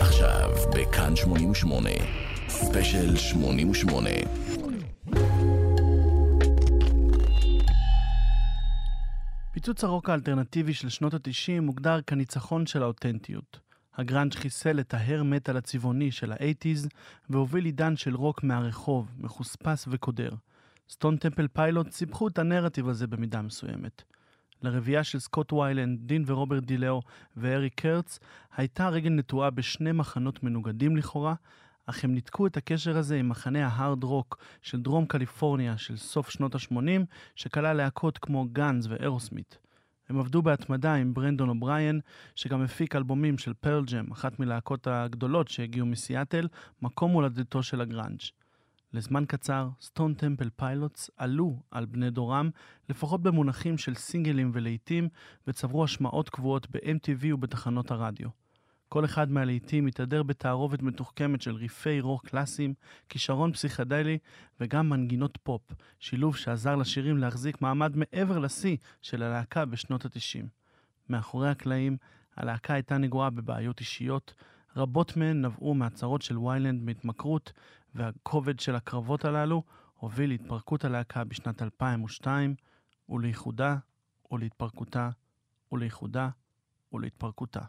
עכשיו בכאן 88, ספיישל 88. פיצוץ הרוק האלטרנטיבי של שנות ה-90 מוגדר כניצחון של האותנטיות. הגראנג' חיסל את ה hair metal הצבעוני של האייטיז והוביל עידן של רוק מהרחוב, מחוספס וקודר. סטון טמפל פיילוטס סיפחו את הנרטיב הזה במידה מסוימת. לרביעייה של סקוט ויילנד, דין ורוברט דיליאו ואריק קרץ הייתה רגל נטועה בשני מחנות מנוגדים לכאורה, אך הם ניתקו את הקשר הזה עם מחנה ההארד רוק של דרום קליפורניה של סוף שנות ה-80, שכלל להקות כמו גאנז ואירוסמית. הם עבדו בהתמדה עם ברנדון אובריין, שגם הפיק אלבומים של פרל ג'ם, אחת מלהקות הגדולות שהגיעו מסיאטל, מקום הולדתו של הגראנג'. לזמן קצר, סטון טמפל פיילוטס עלו על בני דורם, לפחות במונחים של סינגלים ולהיטים, וצברו השמעות קבועות ב-MTV ובתחנות הרדיו. כל אחד מהלהיטים התהדר בתערובת מתוחכמת של ריפי רוק קלאסיים, כישרון פסיכדלי וגם מנגינות פופ, שילוב שעזר לשירים להחזיק מעמד מעבר לשיא של הלהקה בשנות ה-90. מאחורי הקלעים, הלהקה הייתה נגועה בבעיות אישיות, רבות מהן נבעו מהצהרות של ויילנד מהתמכרות, והכובד של הקרבות הללו הוביל להתפרקות הלהקה בשנת 2002, ולאיחודה, ולהתפרקותה, ולאיחודה, ולהתפרקותה.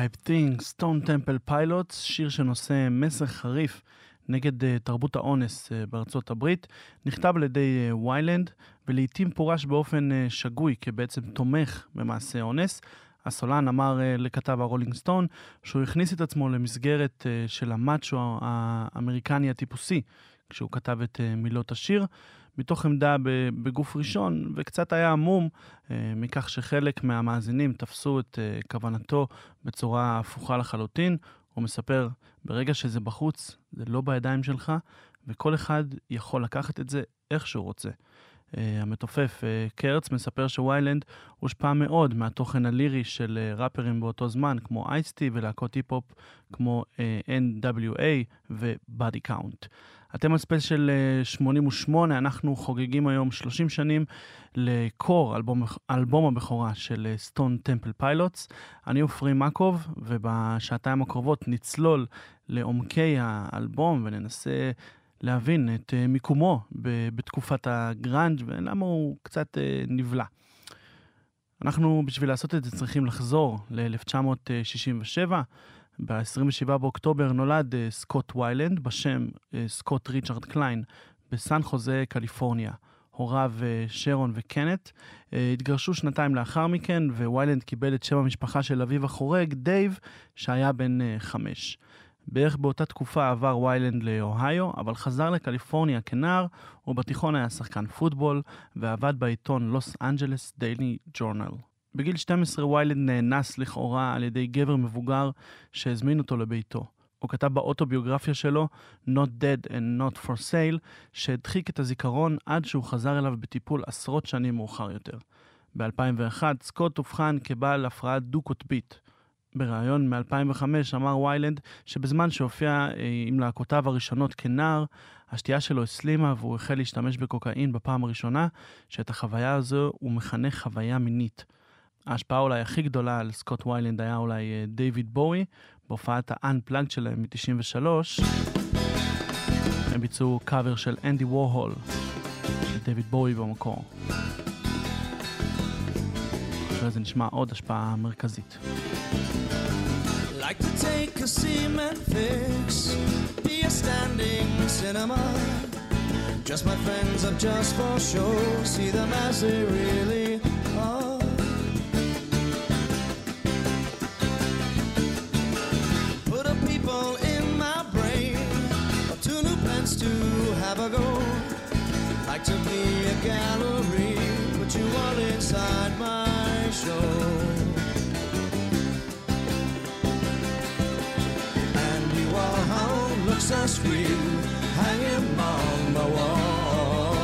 Type Thing, Stone Temple Pilots, שיר שנושא מסר חריף נגד אה, תרבות האונס אה, בארצות הברית, נכתב על ידי אה, ויילנד, ולעיתים פורש באופן אה, שגוי כבעצם תומך במעשה אונס. הסולן אמר אה, לכתב הרולינג סטון שהוא הכניס את עצמו למסגרת אה, של המאצ'ו האמריקני הטיפוסי כשהוא כתב את אה, מילות השיר. מתוך עמדה בגוף ראשון, וקצת היה המום אה, מכך שחלק מהמאזינים תפסו את אה, כוונתו בצורה הפוכה לחלוטין. הוא מספר, ברגע שזה בחוץ, זה לא בידיים שלך, וכל אחד יכול לקחת את זה איך שהוא רוצה. אה, המתופף אה, קרץ מספר שוויילנד הושפע מאוד מהתוכן הלירי של אה, ראפרים באותו זמן, כמו אייס טי ולהקות היפ-הופ כמו אה, NWA ו-Body Count. אתם על ספיישל 88, אנחנו חוגגים היום 30 שנים ל-Core, אלבום, אלבום הבכורה של סטון טמפל פיילוטס. אני עופרי מקוב, ובשעתיים הקרובות נצלול לעומקי האלבום וננסה להבין את אה, מיקומו בתקופת הגראנג' ולמה הוא קצת אה, נבלע. אנחנו בשביל לעשות את זה צריכים לחזור ל-1967. ב-27 באוקטובר נולד אה, סקוט ויילנד בשם אה, סקוט ריצ'רד קליין בסן חוזה, קליפורניה. הוריו אה, שרון וקנט התגרשו שנתיים לאחר מכן, וויילנד קיבל את שם המשפחה של אביו החורג, דייב, כשהיה בן חמש. בערך באותה תקופה עבר ויילנד לאוהיו, אבל חזר לקליפורניה כנער, ובתיכון היה שחקן פוטבול, ועבד בעיתון לוס אנג'לס דיילי ג'ורנל. בגיל 12 ויילנד נאנס לכאורה על ידי גבר מבוגר שהזמין אותו לביתו. הוא כתב באוטוביוגרפיה שלו Not Dead and Not For Sale, שהדחיק את הזיכרון עד שהוא חזר אליו בטיפול עשרות שנים מאוחר יותר. ב-2001 סקוט אובחן כבעל הפרעה דו-קוטבית. בריאיון מ-2005 אמר ויילנד שבזמן שהופיע אה, עם להקותיו הראשונות כנער, השתייה שלו הסלימה והוא החל להשתמש בקוקאין בפעם הראשונה, שאת החוויה הזו הוא מכנה חוויה מינית. ההשפעה אולי הכי גדולה על סקוט ויילנד היה אולי אה, דיוויד בואי, בהופעת ה-unplugged שלהם מ-93. הם ביצעו קאבר של אנדי וורהול, של דיוויד בואי במקור. אחרי זה נשמע עוד השפעה מרכזית. Like to take a cement fix, be a standing cinema. Just my friends of just for show, see them as they really have a go. Like to be a gallery, put you all inside my show. And you are how looks so sweet, hanging on the wall.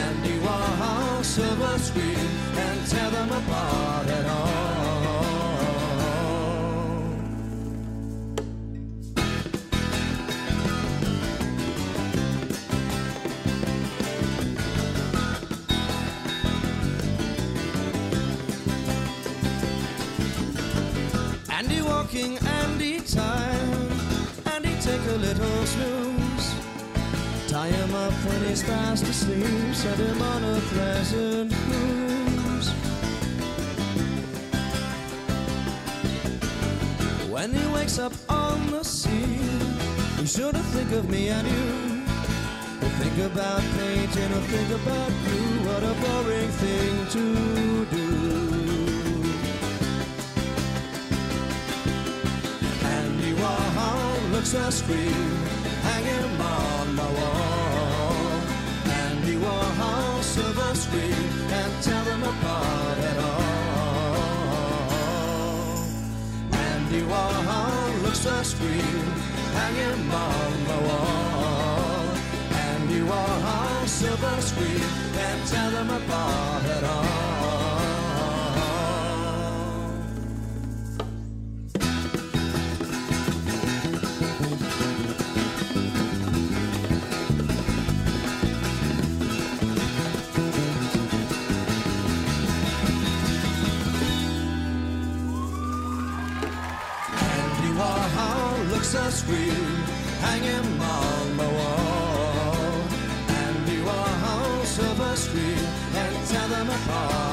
And you are how silver sweet, and tear them apart at all. Walking Andy time, Andy take a little snooze. Tie him up when he's fast asleep, set him on a pleasant cruise. When he wakes up on the sea, he's should to think of me and you. He'll think about painting, he'll think about you. What a boring thing to do. Looks so sweet hanging on my wall. Andy Warhol, silver screen, can't tell them apart at all. Andy Warhol looks so sweet hanging on my wall. Andy Warhol, silver screen, can't tell them apart at all. So sweet, on the wall. And you are home silver sweet, and tear them apart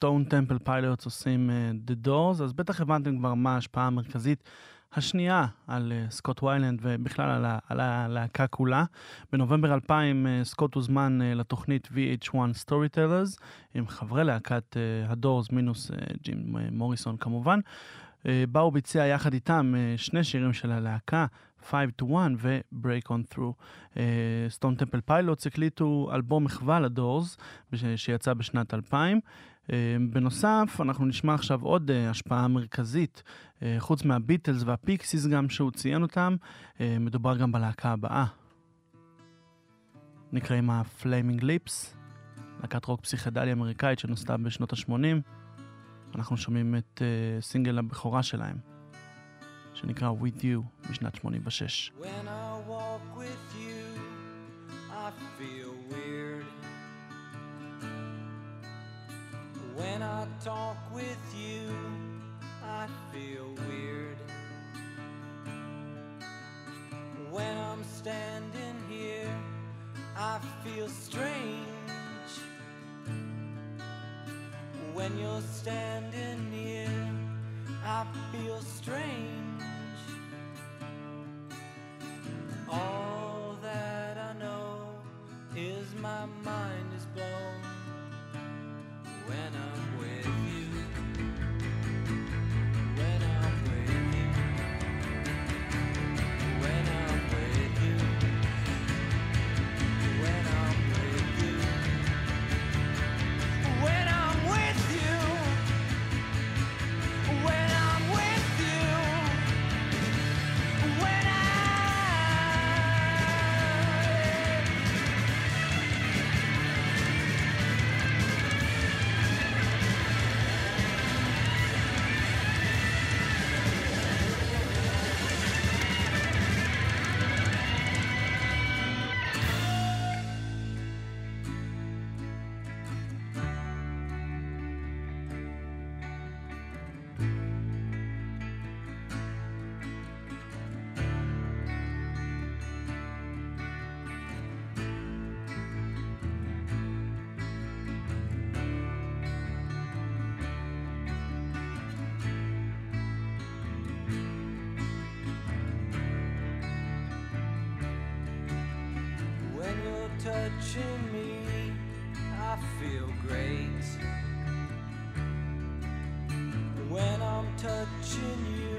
Stone Temple Pilots עושים אה, The Doors, אז בטח הבנתם כבר מה ההשפעה המרכזית השנייה על אה, סקוט ויילנד ובכלל על, ה- על הלהקה כולה. בנובמבר 2000 אה, סקוט הוזמן אה, לתוכנית VH1 Storytellers עם חברי להקת אה, הדורס מינוס אה, ג'ים אה, מוריסון כמובן. אה, בה הוא ביצע יחד איתם אה, שני שירים של הלהקה, 5 to 1 ו-Break on Through. Stone Temple Pilots הקליטו אלבום מחווה לדורס שיצא בשנת 2000. Uh, בנוסף, אנחנו נשמע עכשיו עוד uh, השפעה מרכזית, uh, חוץ מהביטלס והפיקסיס גם שהוא ציין אותם, uh, מדובר גם בלהקה הבאה. נקראים ה-Flaming Lips, להקת רוק פסיכדלי אמריקאית שנוסדה בשנות ה-80. אנחנו שומעים את סינגל הבכורה שלהם, שנקרא With You, משנת 86. When I walk with you, I feel weird. When I talk with you, I feel weird. When I'm standing here, I feel strange. When you're standing near, I feel strange. All that I know is my mind is blown when I'm with you're touching me, I feel great. When I'm touching you,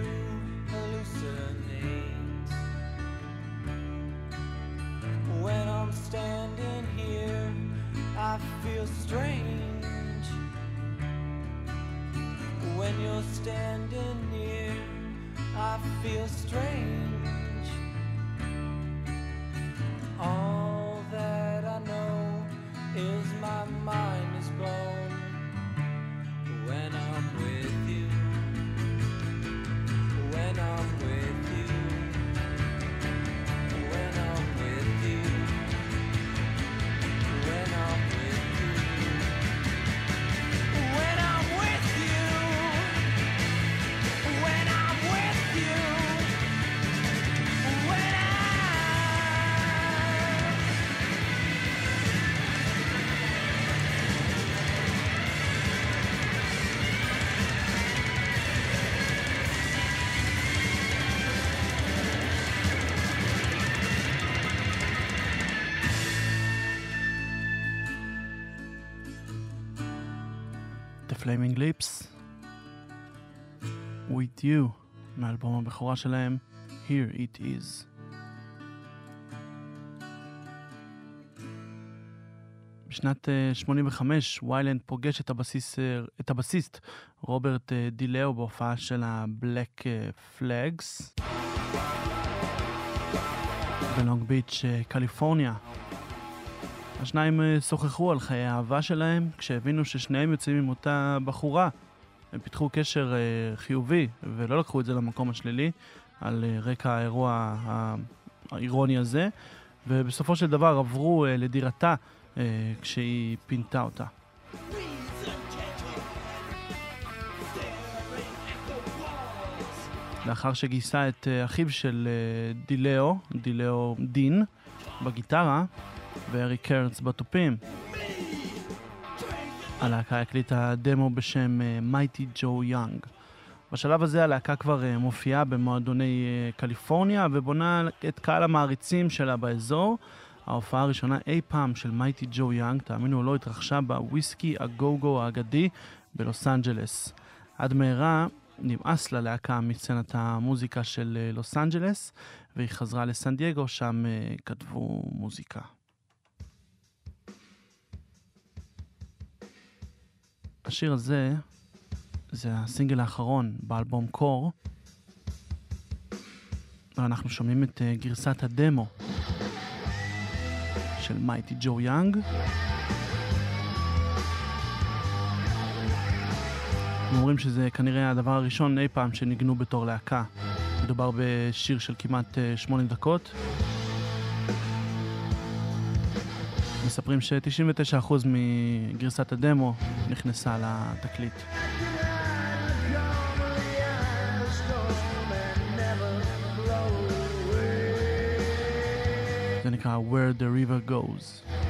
Flaming Lips, With You, מאלבום הבכורה שלהם, Here It Is. בשנת אה, 85 ויילנד פוגש את, הבסיס, אה, את הבסיסט רוברט אה, דילאו בהופעה של אה, Flags בלונג ביץ', אה, קליפורניה. השניים אה, שוחחו על חיי האהבה שלהם, כשהבינו ששניהם יוצאים עם אותה בחורה. הם פיתחו קשר אה, חיובי, ולא לקחו את זה למקום השלילי, על אה, רקע האירוע האירוני הזה, ובסופו של דבר עברו לדירתה כשהיא פינתה אותה. לאחר שגייסה את אחיו של דילאו, דילאו דין, בגיטרה, ואריק קרץ בתופים. הלהקה הקליטה דמו בשם Mighty Joe Young. בשלב הזה הלהקה כבר אה, מופיעה במועדוני אה, קליפורניה ובונה את קהל המעריצים שלה באזור. ההופעה הראשונה אי פעם של Mighty Joe Young, תאמינו או לא, התרחשה בוויסקי הגו-גו האגדי בלוס אנג'לס. עד מהרה נמאס ללהקה מסצנת המוזיקה של אה, לוס אנג'לס, והיא חזרה לסן דייגו, שם אה, כתבו מוזיקה. השיר הזה זה הסינגל האחרון באלבום קור, ואנחנו שומעים את אה, גרסת הדמו של מייטי ג'ו יאנג. הם אומרים שזה כנראה הדבר הראשון אי פעם שניגנו בתור להקה. מדובר בשיר של כמעט אה, שמונה דקות. מספרים ש-99% מגרסת הדמו נכנסה לתקליט. זה נקרא Where the River Goes.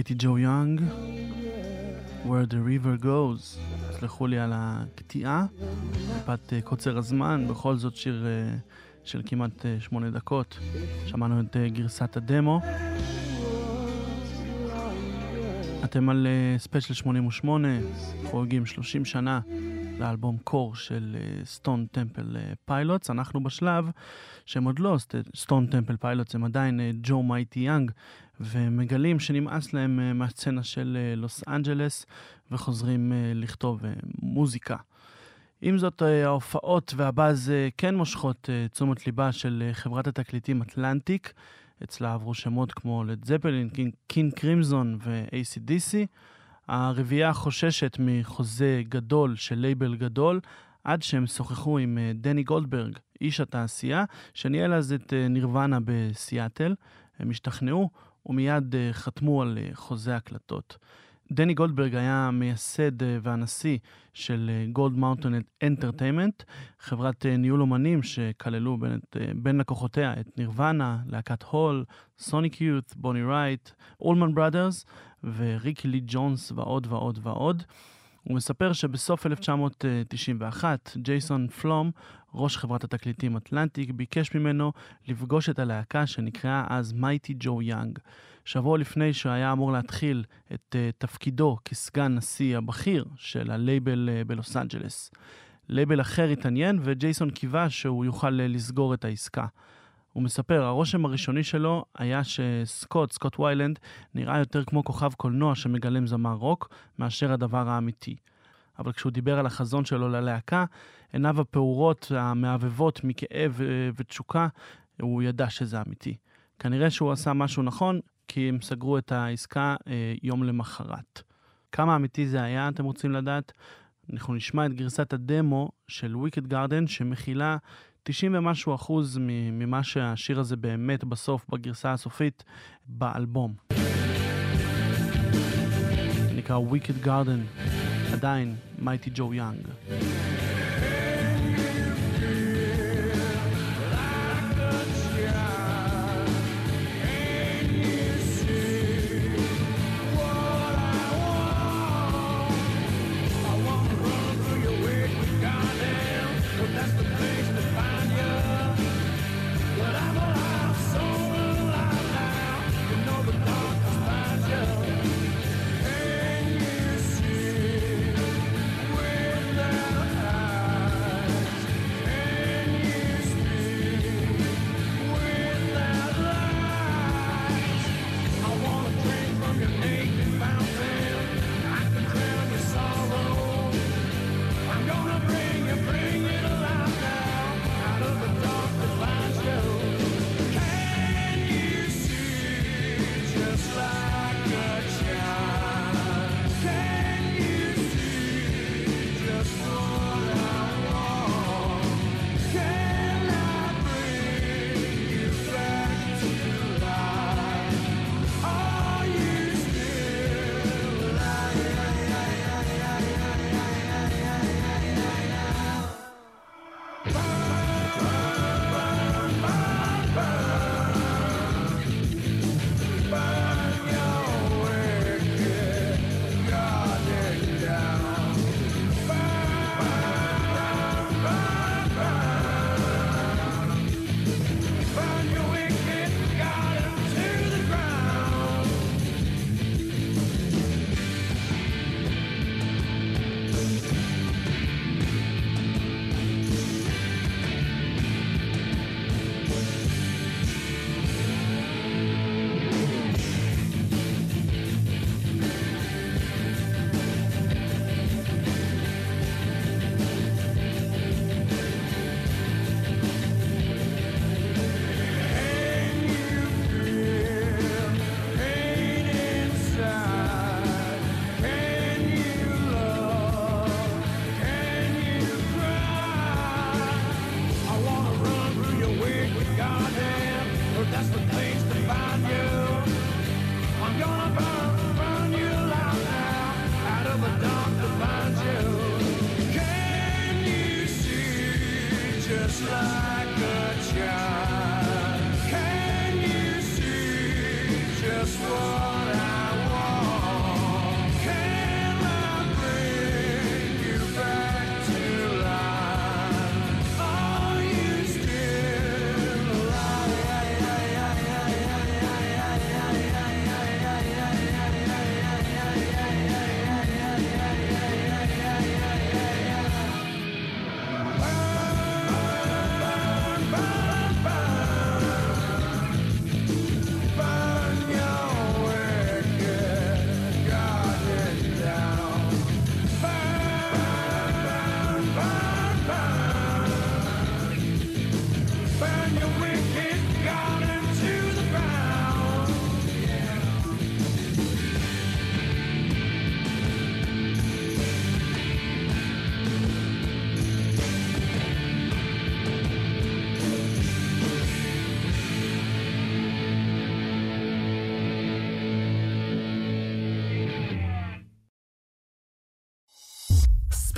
Mighty Joe Young, Where the River Goes. סלחו לי על הקטיעה, מפאת אה, קוצר הזמן, בכל זאת שיר אה, של כמעט אה, שמונה דקות. שמענו את גרסת הדמו. אתם על ספיישל 88, חוגגים 30 שנה לאלבום Core של Stone Temple Pilots. אנחנו בשלב שהם עוד לא Stone Temple Pilots, הם עדיין Joe Mighty Young, ומגלים שנמאס להם אה, מהסצנה של אה, לוס אנג'לס, וחוזרים אה, לכתוב מוזיקה. עם זאת, ההופעות והבאז כן מושכות תשומת ליבה של חברת התקליטים אטלנטיק. אצלה עברו שמות כמו לד זפלין, קינג קרימזון ו-ACDC. הרביעייה חוששת מחוזה גדול של לייבל גדול, עד שהם שוחחו עם דני גולדברג, איש התעשייה, שניהל אז את נירוונה בסיאטל. הם השתכנעו ומיד אה, חתמו על אה, חוזה הקלטות. דני גולדברג היה מייסד אה, והנשיא של Gold Mountain Entertainment, חברת ניהול אומנים שכללה בין, את, בין לקוחותיה את נירוונה, להקת Hole, Sonic Youth, Bonnie Raitt, Allman Brothers וריקי לי ג'ונס ועוד ועוד ועוד. הוא מספר שבסוף 1991, ג'ייסון פלום, ראש חברת התקליטים אטלנטיק, ביקש ממנו לפגוש את הלהקה שנקראה אז Mighty Joe Young. שבוע לפני שהיה אמור להתחיל את אה, תפקידו כסגן נשיא הבכיר של הלייבל אה, בלוס אנג'לס. לייבל אחר התעניין וג'ייסון קיווה שהוא יוכל אה, לסגור את העסקה. הוא מספר, הרושם הראשוני שלו היה שסקוט, סקוט ויילנד, נראה יותר כמו כוכב קולנוע שמגלם זמר רוק, מאשר הדבר האמיתי. אבל כשהוא דיבר על החזון שלו ללהקה, עיניו הפעורות המהבהבות מכאב אה, ותשוקה, הוא ידע שזה אמיתי. כנראה שהוא עשה משהו נכון, כי הם סגרו את העסקה אה, יום למחרת. כמה אמיתי זה היה, אתם רוצים לדעת? אנחנו נשמע את גרסת הדמו של וויקד גארדן, שמכילה 90 ומשהו אחוז ממה שהשיר הזה באמת בסוף, בגרסה הסופית, באלבום. נקרא Wicked Garden, עדיין מייטי ג'ו יאנג.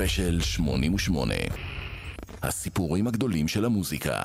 ספיישל 88 הסיפורים הגדולים של המוזיקה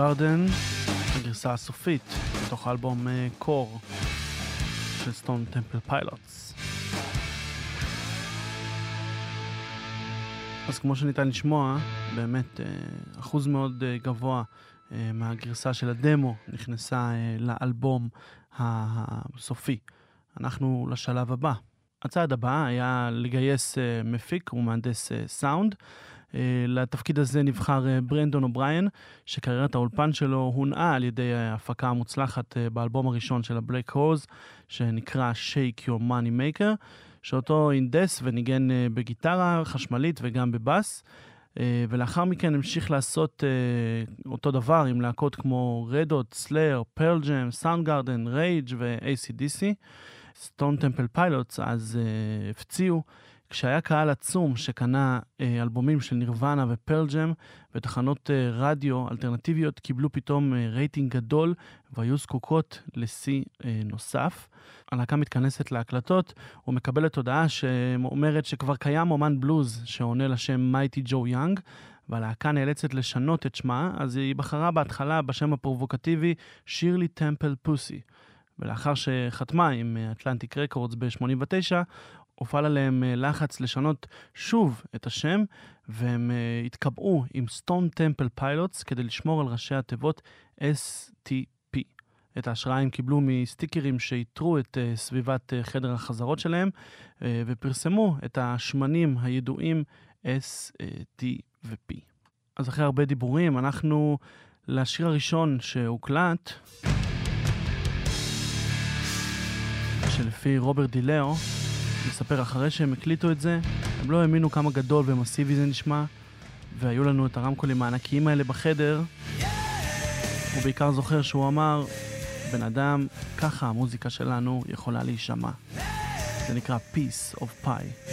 Garden, הגרסה הסופית. מתוך האלבום Core של Stone Temple Pilots. אז כמו שניתן לשמוע, באמת אה, אחוז מאוד אה, גבוה אה, מהגרסה של הדמו נכנסה אה, לאלבום הסופי. אנחנו לשלב הבא. הצעד הבא היה לגייס אה, מפיק ומהנדס אה, סאונד. אה, לתפקיד הזה נבחר אה, ברנדון אובריין, שקריירת האולפן שלו הונעה על ידי ההפקה המוצלחת אה, באלבום הראשון של ה-Black Crowes, שנקרא Shake Your Money Maker, שאותו הינדס וניגן אה, בגיטרה חשמלית וגם בבאס. אה, ולאחר מכן המשיך לעשות אה, אותו דבר עם להקות כמו Red Hot, Slayer, Pearl Jam, Soundgarden, Rage ו-ACDC. Stone Temple Pilots אז אה, הפציעו כשהיה קהל עצום שקנה אה, אלבומים של נירוונה ו Pearl Jam ותחנות אה, רדיו אלטרנטיביות קיבלו פתאום אה, רייטינג גדול והיו זקוקות לשיא אה, נוסף. הלהקה מתכנסת להקלטות ומקבלת הודעה שאומרת שכבר קיים אומן בלוז שעונה לשם Mighty Joe Young והלהקה נאלצת לשנות את שמה, אז היא בחרה בהתחלה בשם הפרובוקטיבי Shirley Temple Pussy. ולאחר שחתמה עם Atlantic Records ב-89, הופעל עליהם אה, לחץ לשנות שוב את השם, והם אה, התקבעו עם Stone Temple Pilots כדי לשמור על ראשי התיבות STP. את ההשראה הם קיבלו מסטיקרים שעיטרו את אה, סביבת חדר החזרות שלהם, ופרסמו את השמנים הידועים S, T ו-P. אז אחרי הרבה דיבורים, אנחנו לשיר הראשון שהוקלט, שלפי רוברט דילאו, מספר אחרי שהם הקליטו את זה, הם לא האמינו כמה גדול ומסיבי זה נשמע, והיו לנו את הרמקולים הענקיים האלה בחדר. הוא בעיקר זוכר שהוא אמר, בן אדם, ככה המוזיקה שלנו יכולה להישמע. זה נקרא Peace of Pie.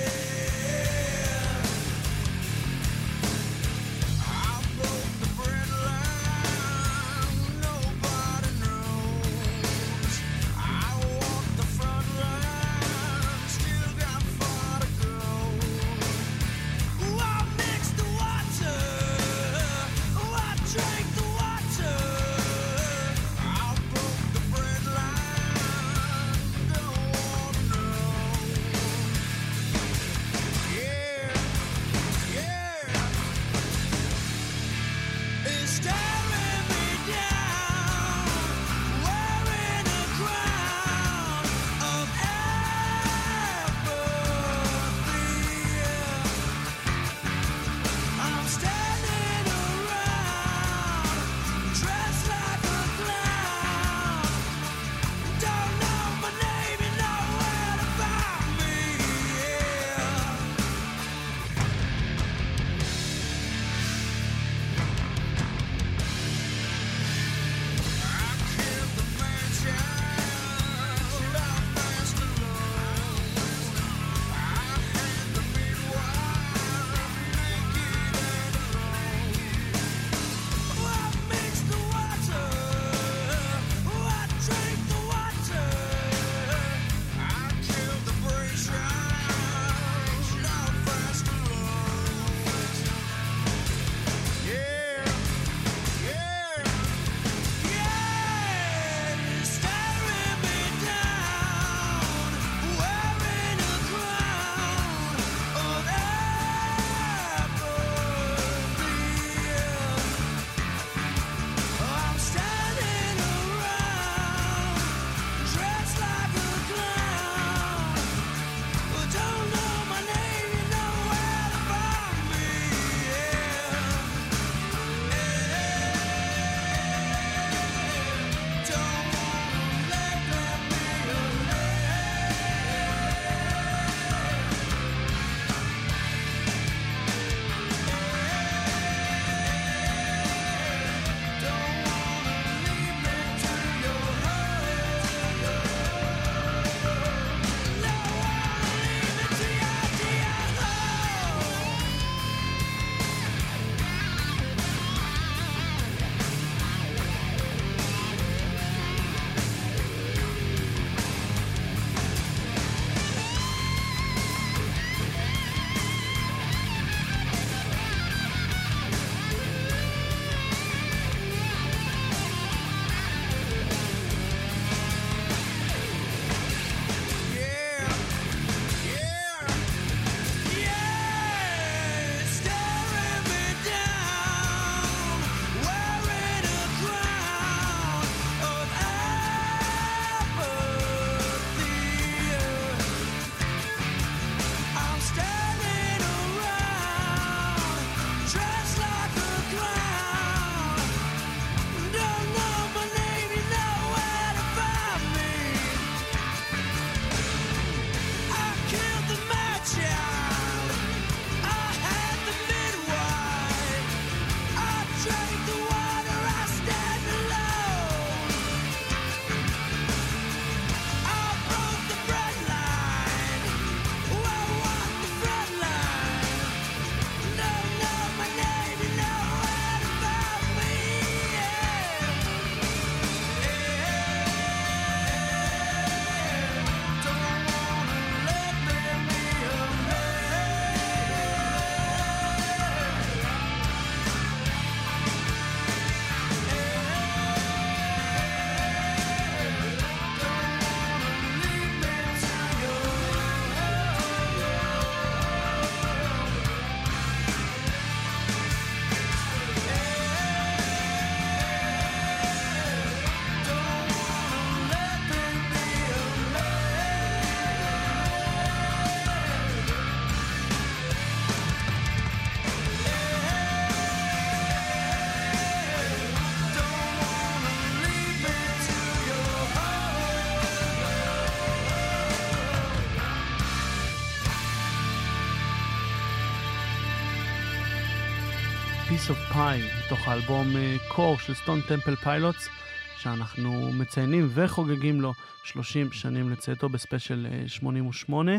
Piece of Pie, מתוך האלבום Core של Stone Temple Pilots, שאנחנו מציינים וחוגגים לו 30 שנים לצאתו בספיישל אה, 88.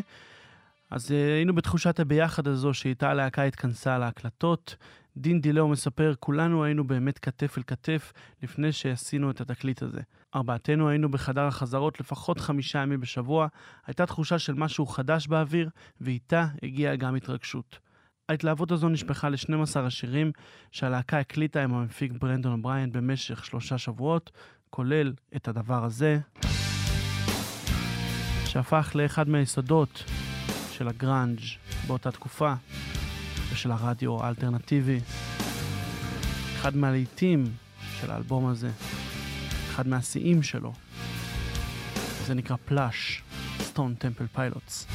אז אה, היינו בתחושת הביחד הזו שאיתה הלהקה התכנסה להקלטות. דין דילאו מספר, כולנו היינו באמת כתף אל כתף לפני שעשינו את התקליט הזה. ארבעתנו היינו בחדר החזרות לפחות חמישה ימים בשבוע, הייתה תחושה של משהו חדש באוויר, ואיתה הגיעה גם התרגשות. ההתלהבות הזו נשפכה ל-12 השירים שהלהקה הקליטה עם המפיק ברנדון אובריין במשך שלושה שבועות, כולל את הדבר הזה, שהפך לאחד מהיסודות של הגראנג' באותה תקופה, ושל הרדיו האלטרנטיבי. אחד מהלהיטים של האלבום הזה, אחד מהשיאים שלו. זה נקרא פלאש, סטון טמפל פיילוטס.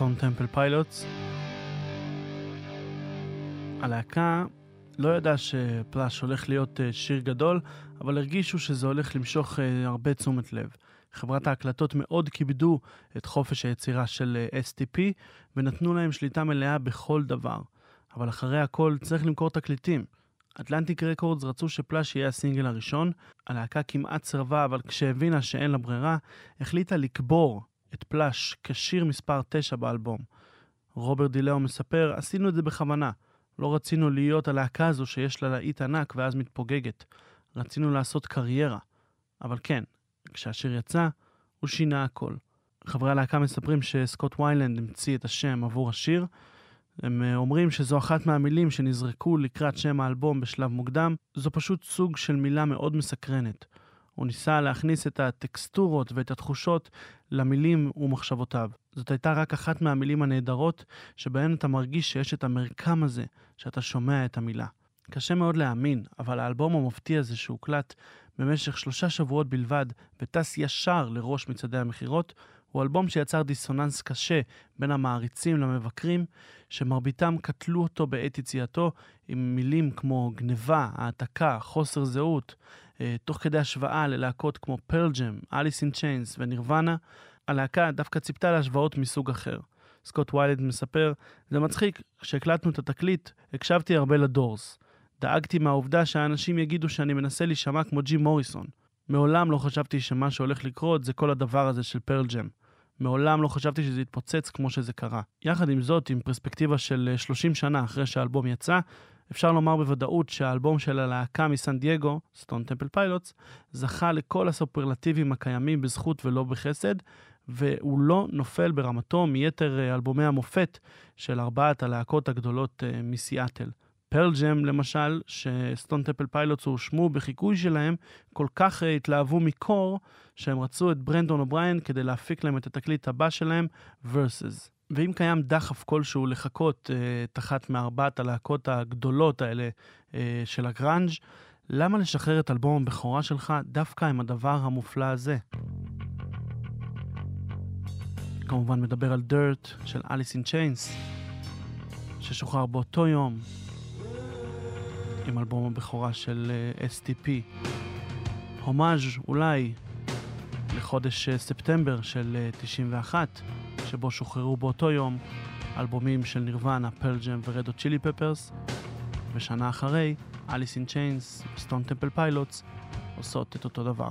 Stone Temple Pilots. הלהקה לא ידעה ש-Plush הולך להיות אה, שיר גדול, אבל הרגישו שזה הולך למשוך אה, הרבה תשומת לב. חברת ההקלטות מאוד כיבדו את חופש היצירה של אה, STP, ונתנו להם שליטה מלאה בכל דבר. אבל אחרי הכל צריך למכור תקליטים. Atlantic Records רצו ש-Plush יהיה הסינגל הראשון, הלהקה כמעט סירבה, אבל כשהבינה שאין לה ברירה, החליטה לקבור את פלאש כשיר מספר 9 באלבום. רוברט דילאו מספר, עשינו את זה בכוונה. לא רצינו להיות הלהקה הזו שיש לה להיט ענק ואז מתפוגגת. רצינו לעשות קריירה. אבל כן, כשהשיר יצא, הוא שינה הכל. חברי הלהקה מספרים שסקוט ויילנד המציא את השם עבור השיר. הם אה, אומרים שזו אחת מהמילים שנזרקו לקראת שם האלבום בשלב מוקדם. זו פשוט סוג של מילה מאוד מסקרנת. הוא ניסה להכניס את הטקסטורות ואת התחושות למילים ומחשבותיו. זאת הייתה רק אחת מהמילים הנהדרות שבהן אתה מרגיש שיש את המרקם הזה, שאתה שומע את המילה. קשה מאוד להאמין, אבל האלבום המופתי הזה שהוקלט במשך שלושה שבועות בלבד וטס ישר לראש מצעדי המכירות, הוא אלבום שיצר דיסוננס קשה בין המעריצים למבקרים, שמרביתם קטלו אותו בעת יציאתו עם מילים כמו גניבה, העתקה, חוסר זהות, תוך כדי השוואה ללהקות כמו פרל-ג'ם, אליס אין צ'יינס ונירוונה, הלהקה דווקא ציפתה להשוואות מסוג אחר. סקוט ויילד מספר, זה מצחיק, כשהקלטנו את התקליט, הקשבתי הרבה לדורס. דאגתי מהעובדה שהאנשים יגידו שאני מנסה להישמע כמו ג'ים מוריסון. מעולם לא חשבתי שמה שהולך לקרות זה כל הדבר הזה של פרל ג'ם. מעולם לא חשבתי שזה יתפוצץ כמו שזה קרה. יחד עם זאת, עם פרספקטיבה של אה, 30 שנה אחרי שהאלבום יצא, אפשר לומר בוודאות שהאלבום של הלהקה מסן דייגו, Stone Temple Pilots, זכה לכל הסופרלטיבים הקיימים בזכות ולא בחסד, והוא לא נופל ברמתו מיתר אה, אלבומי המופת של ארבעת הלהקות הגדולות אה, מסיאטל. Pearl Jam למשל, ש-Stone Temple Pilots הואשמו בחיקוי שלהם, כל כך אה, התלהבו מ-Core, שהם רצו את ברנדון אובריין כדי להפיק להם את התקליט הבא שלהם, Versus. ואם קיים דחף כלשהו לחקות אה, את אחת מארבעת הלהקות הגדולות האלה אה, של הגראנג', למה לשחרר את אלבום הבכורה שלך דווקא עם הדבר המופלא הזה? כמובן מדבר על דירט של אליס אין צ'יינס, ששוחרר באותו יום עם אלבום הבכורה של אה, STP. הומאז' אולי לחודש ספטמבר של אה, 91, שבו שוחררו באותו יום אלבומים של Nirvana, Pearl Jam ו-Red Hot Chili Peppers, ושנה אחרי, Alice in Chains, Stone Temple Pilots, עושות את אותו דבר.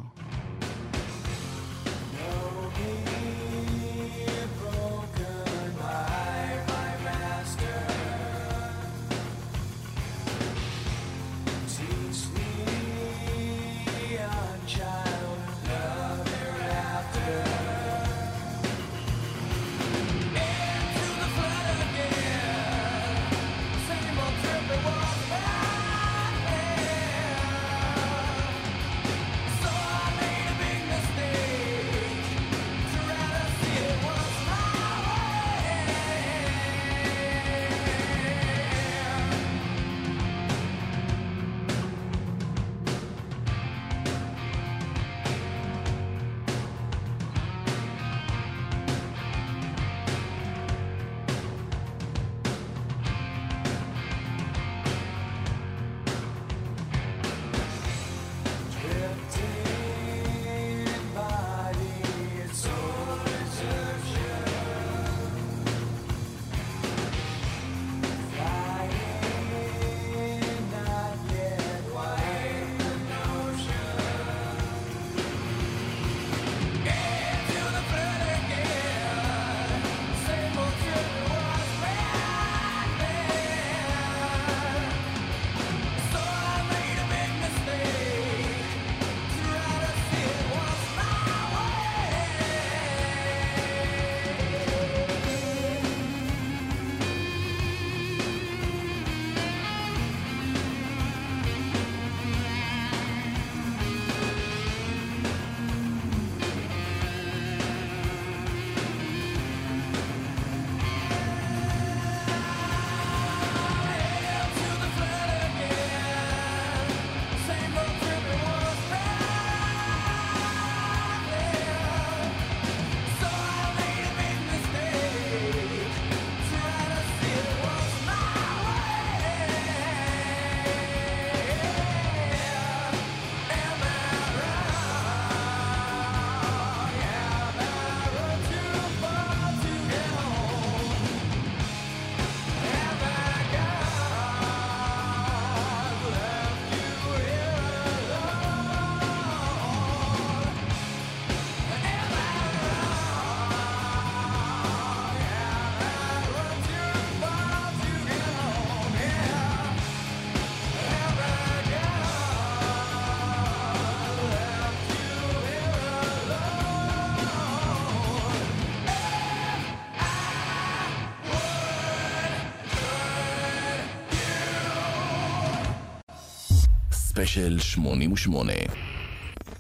ספיישל 88.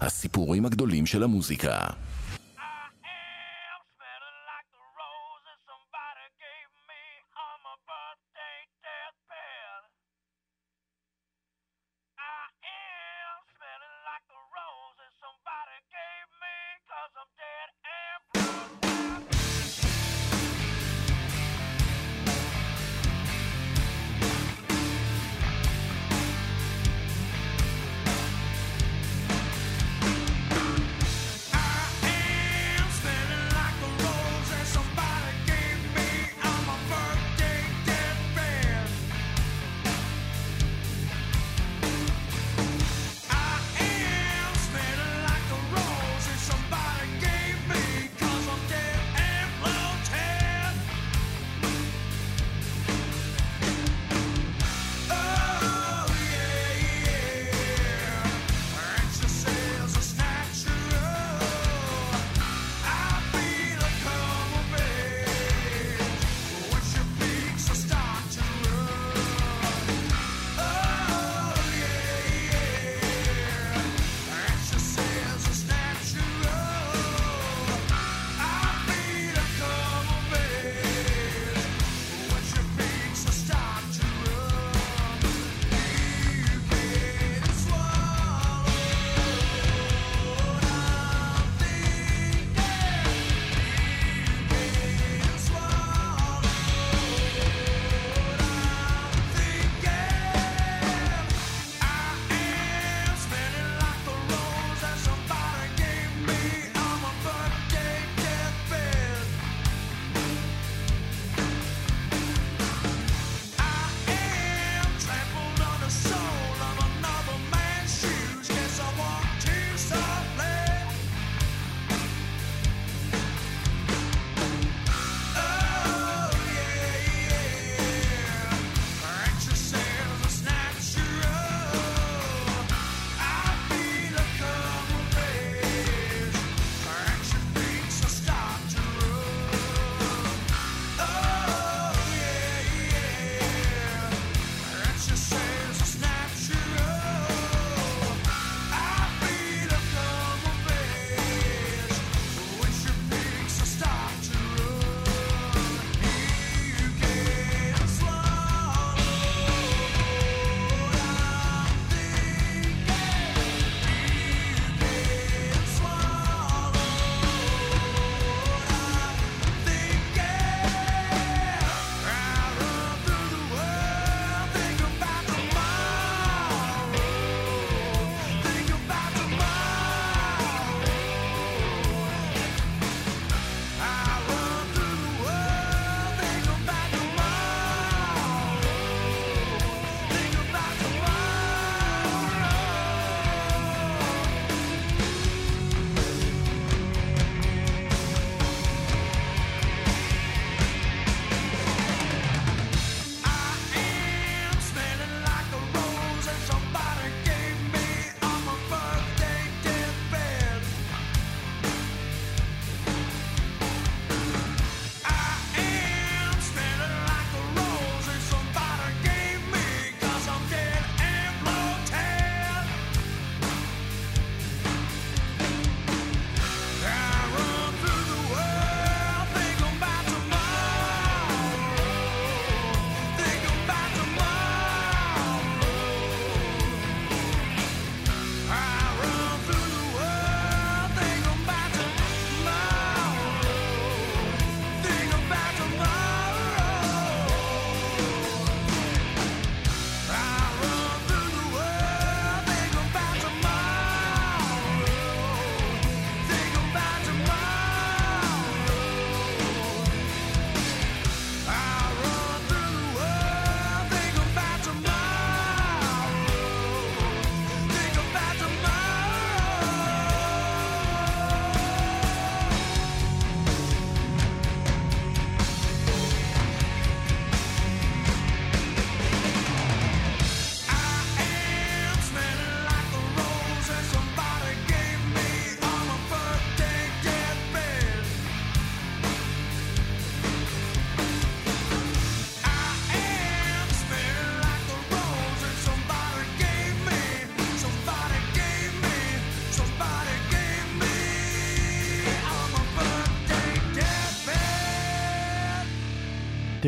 הסיפורים הגדולים של המוזיקה.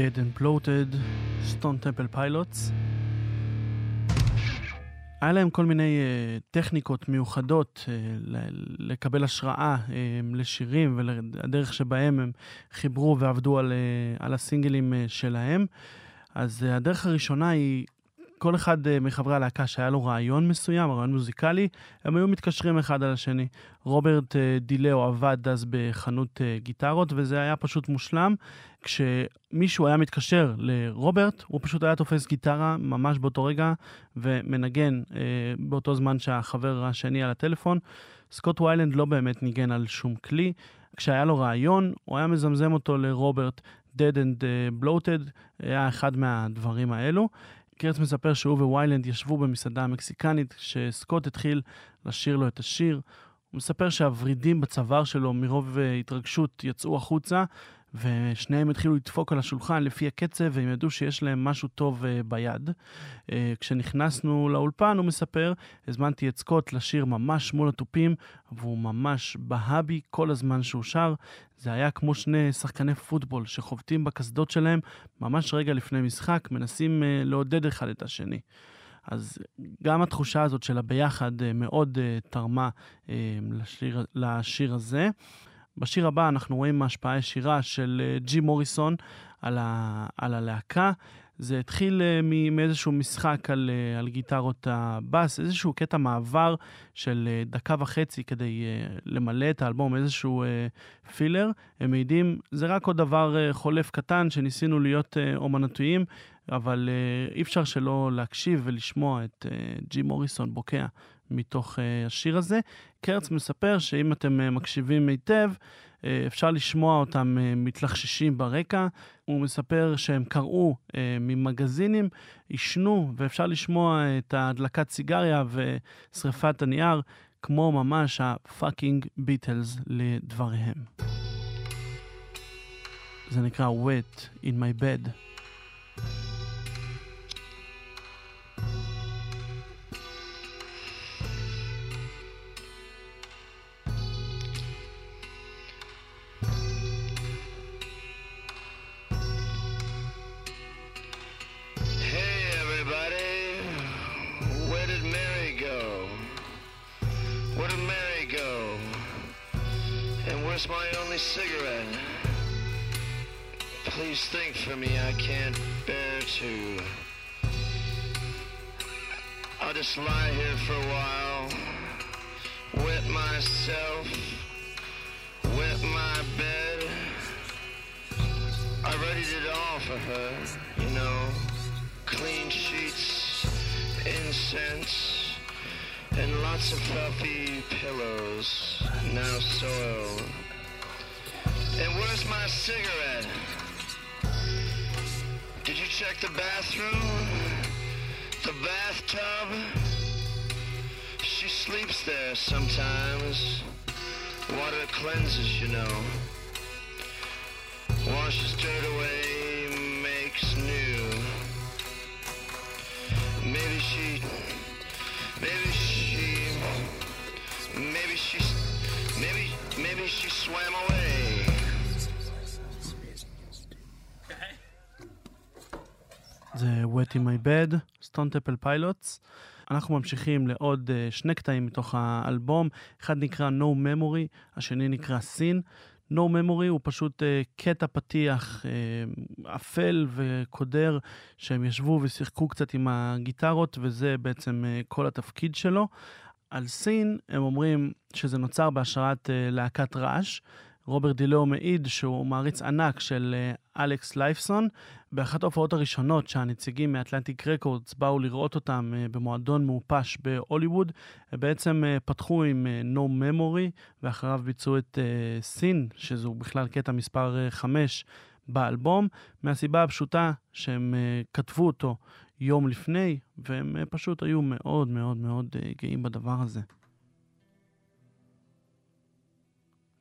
Dead and Bloated, Stone Temple Pilots. היה להם כל מיני uh, טכניקות מיוחדות uh, לקבל השראה uh, לשירים ולדרך שבהם הם חיברו ועבדו על, uh, על הסינגלים uh, שלהם. אז uh, הדרך הראשונה היא, כל אחד uh, מחברי הלהקה שהיה לו רעיון מסוים, רעיון מוזיקלי, הם היו מתקשרים אחד על השני. רוברט uh, דילאו עבד אז בחנות uh, גיטרות, וזה היה פשוט מושלם. כשמישהו היה מתקשר לרוברט, הוא פשוט היה תופס גיטרה ממש באותו רגע ומנגן אה, באותו זמן שהחבר השני על הטלפון. סקוט ויילנד לא באמת ניגן על שום כלי. כשהיה לו רעיון, הוא היה מזמזם אותו לרוברט, Dead and uh, Bloated, היה אחד מהדברים האלו. קרץ מספר שהוא וויילנד ישבו במסעדה המקסיקנית, כשסקוט התחיל לשיר לו את השיר. הוא מספר שהוורידים בצוואר שלו מרוב uh, התרגשות יצאו החוצה, ושניהם התחילו לדפוק על השולחן לפי הקצב, והם ידעו שיש להם משהו טוב uh, ביד. Uh, כשנכנסנו לאולפן, הוא מספר, הזמנתי את סקוט לשיר ממש מול התופים, והוא ממש בהה בי כל הזמן שהוא שר. זה היה כמו שני שחקני פוטבול שחובטים בקסדות שלהם ממש רגע לפני משחק, מנסים uh, לעודד אחד את השני. אז גם התחושה הזאת של הביחד מאוד תרמה לשיר, לשיר הזה. בשיר הבא אנחנו רואים השפעה ישירה של אה, ג'י מוריסון על, ה, על הלהקה. זה התחיל אה, מאיזשהו משחק על, אה, על גיטרות הבאס, איזשהו קטע מעבר של דקה וחצי כדי למלא את האלבום, איזשהו פילר. הם מעידים, זה רק עוד דבר חולף קטן שניסינו להיות אומנותיים, אבל אי אפשר שלא להקשיב ולשמוע את ג'י מוריסון בוקע מתוך uh, השיר הזה. קרץ מספר שאם אתם uh, מקשיבים היטב, uh, אפשר לשמוע אותם uh, מתלחששים ברקע. הוא מספר שהם קראו uh, ממגזינים, עישנו, ואפשר לשמוע את ההדלקת סיגריה ושריפת הנייר, כמו ממש הפאקינג ביטלס לדבריהם. זה נקרא wet in my bed. Bed, Stone Temple Pilots. אנחנו ממשיכים לעוד uh, שני קטעים מתוך האלבום, אחד נקרא No Memory, השני נקרא Sin. No Memory הוא פשוט uh, קטע פתיח uh, אפל וקודר שהם ישבו ושיחקו קצת עם הגיטרות וזה בעצם uh, כל התפקיד שלו. על סין הם אומרים שזה נוצר בהשראת uh, להקת רעש. רוברט דילאו מעיד שהוא מעריץ ענק של uh, אלכס לייפסון. באחת ההופעות הראשונות שהנציגים מאטלנטיק רקורדס באו לראות אותם uh, במועדון מעופש בהוליווד, הם בעצם פתחו עם No Memory, ואחריו ביצעו את סין, שזו בכלל קטע מספר 5 באלבום, מהסיבה הפשוטה שהם כתבו אותו יום לפני, והם פשוט היו מאוד מאוד מאוד גאים בדבר הזה.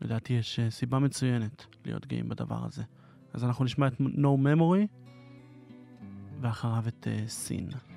לדעתי יש uh, סיבה מצוינת להיות גאים בדבר הזה. אז אנחנו נשמע את No Memory, ואחריו את uh, סין. Naked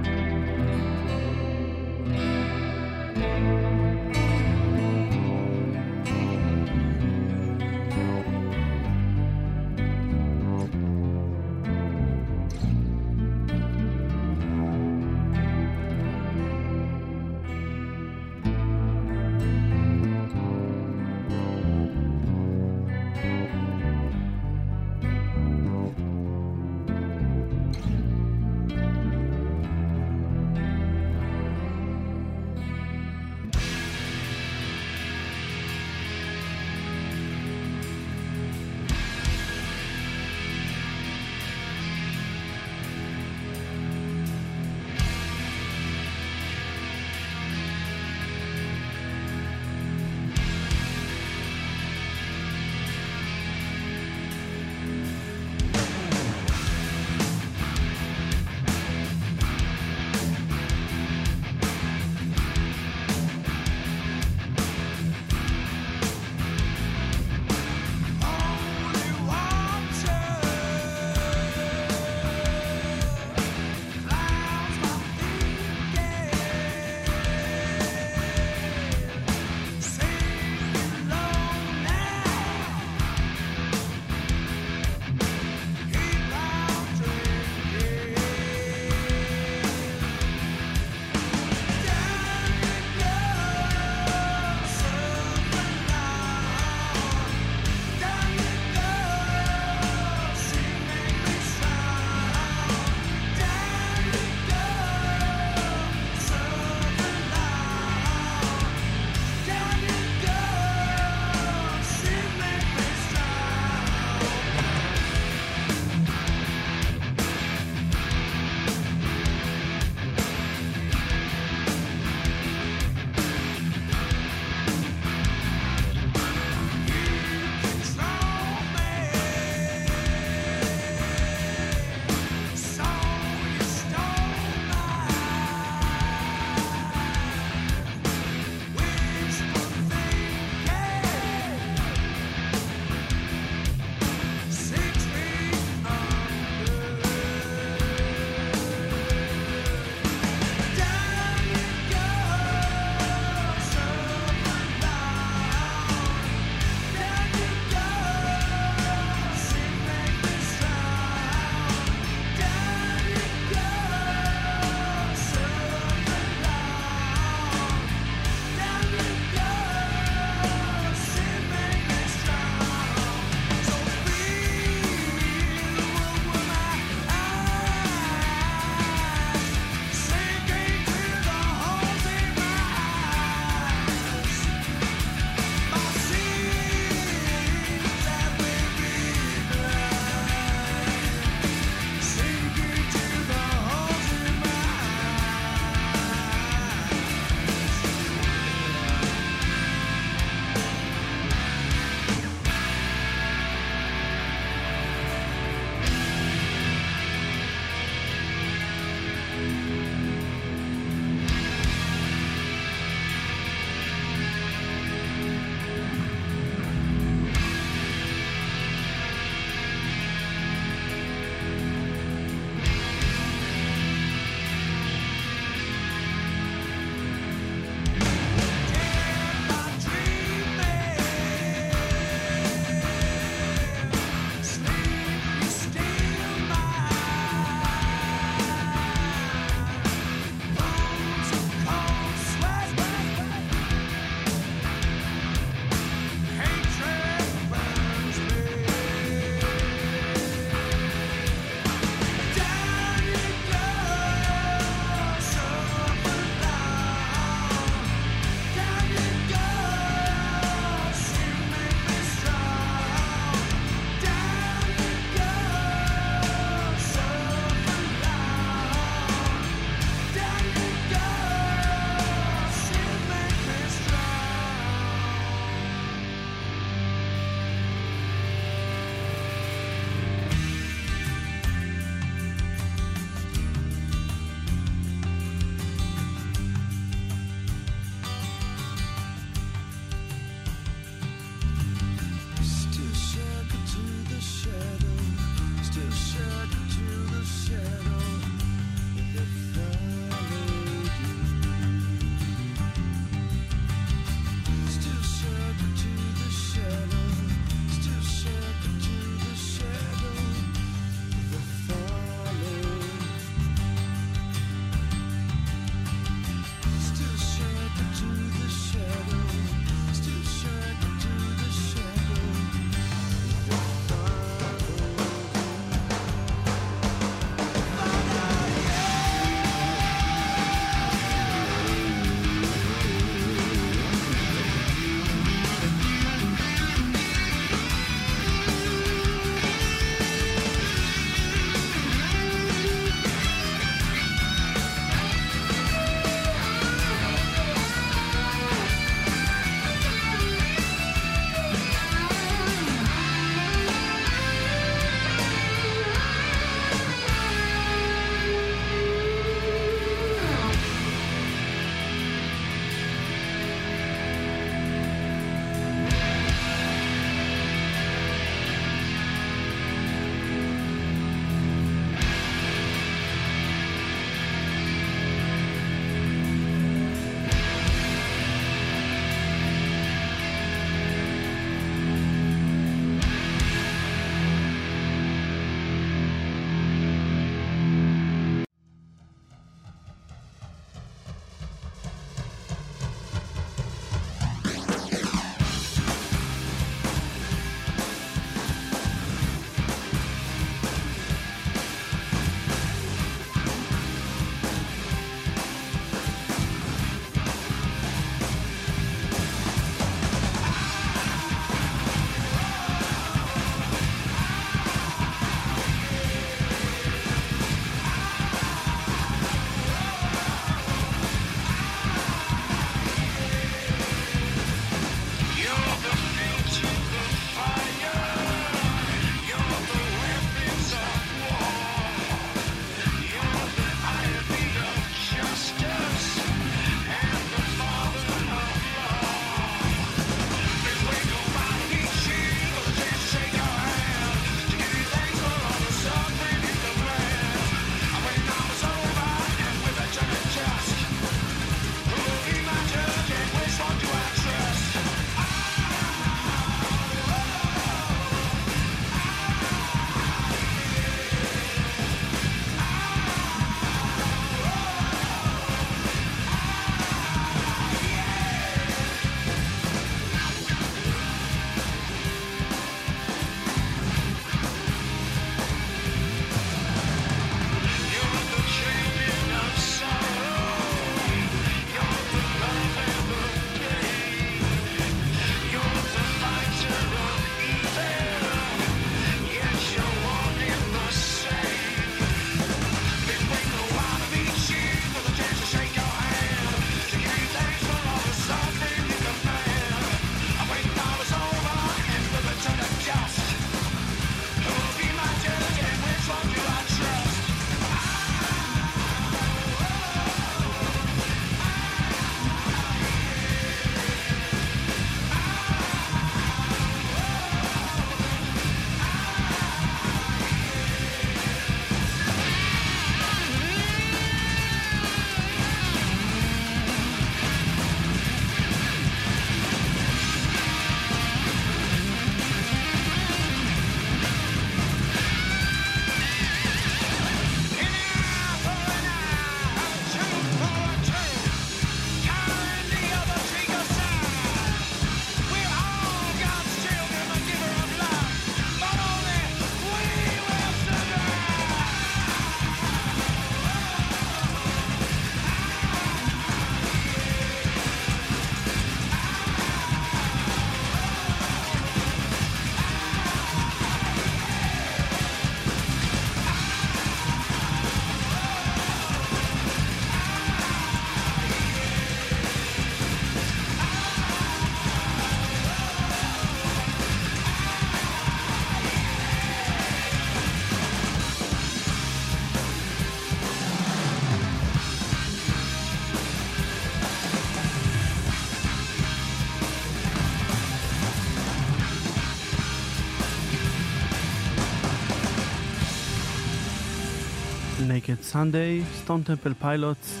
Sunday, Stone Temple Pilots,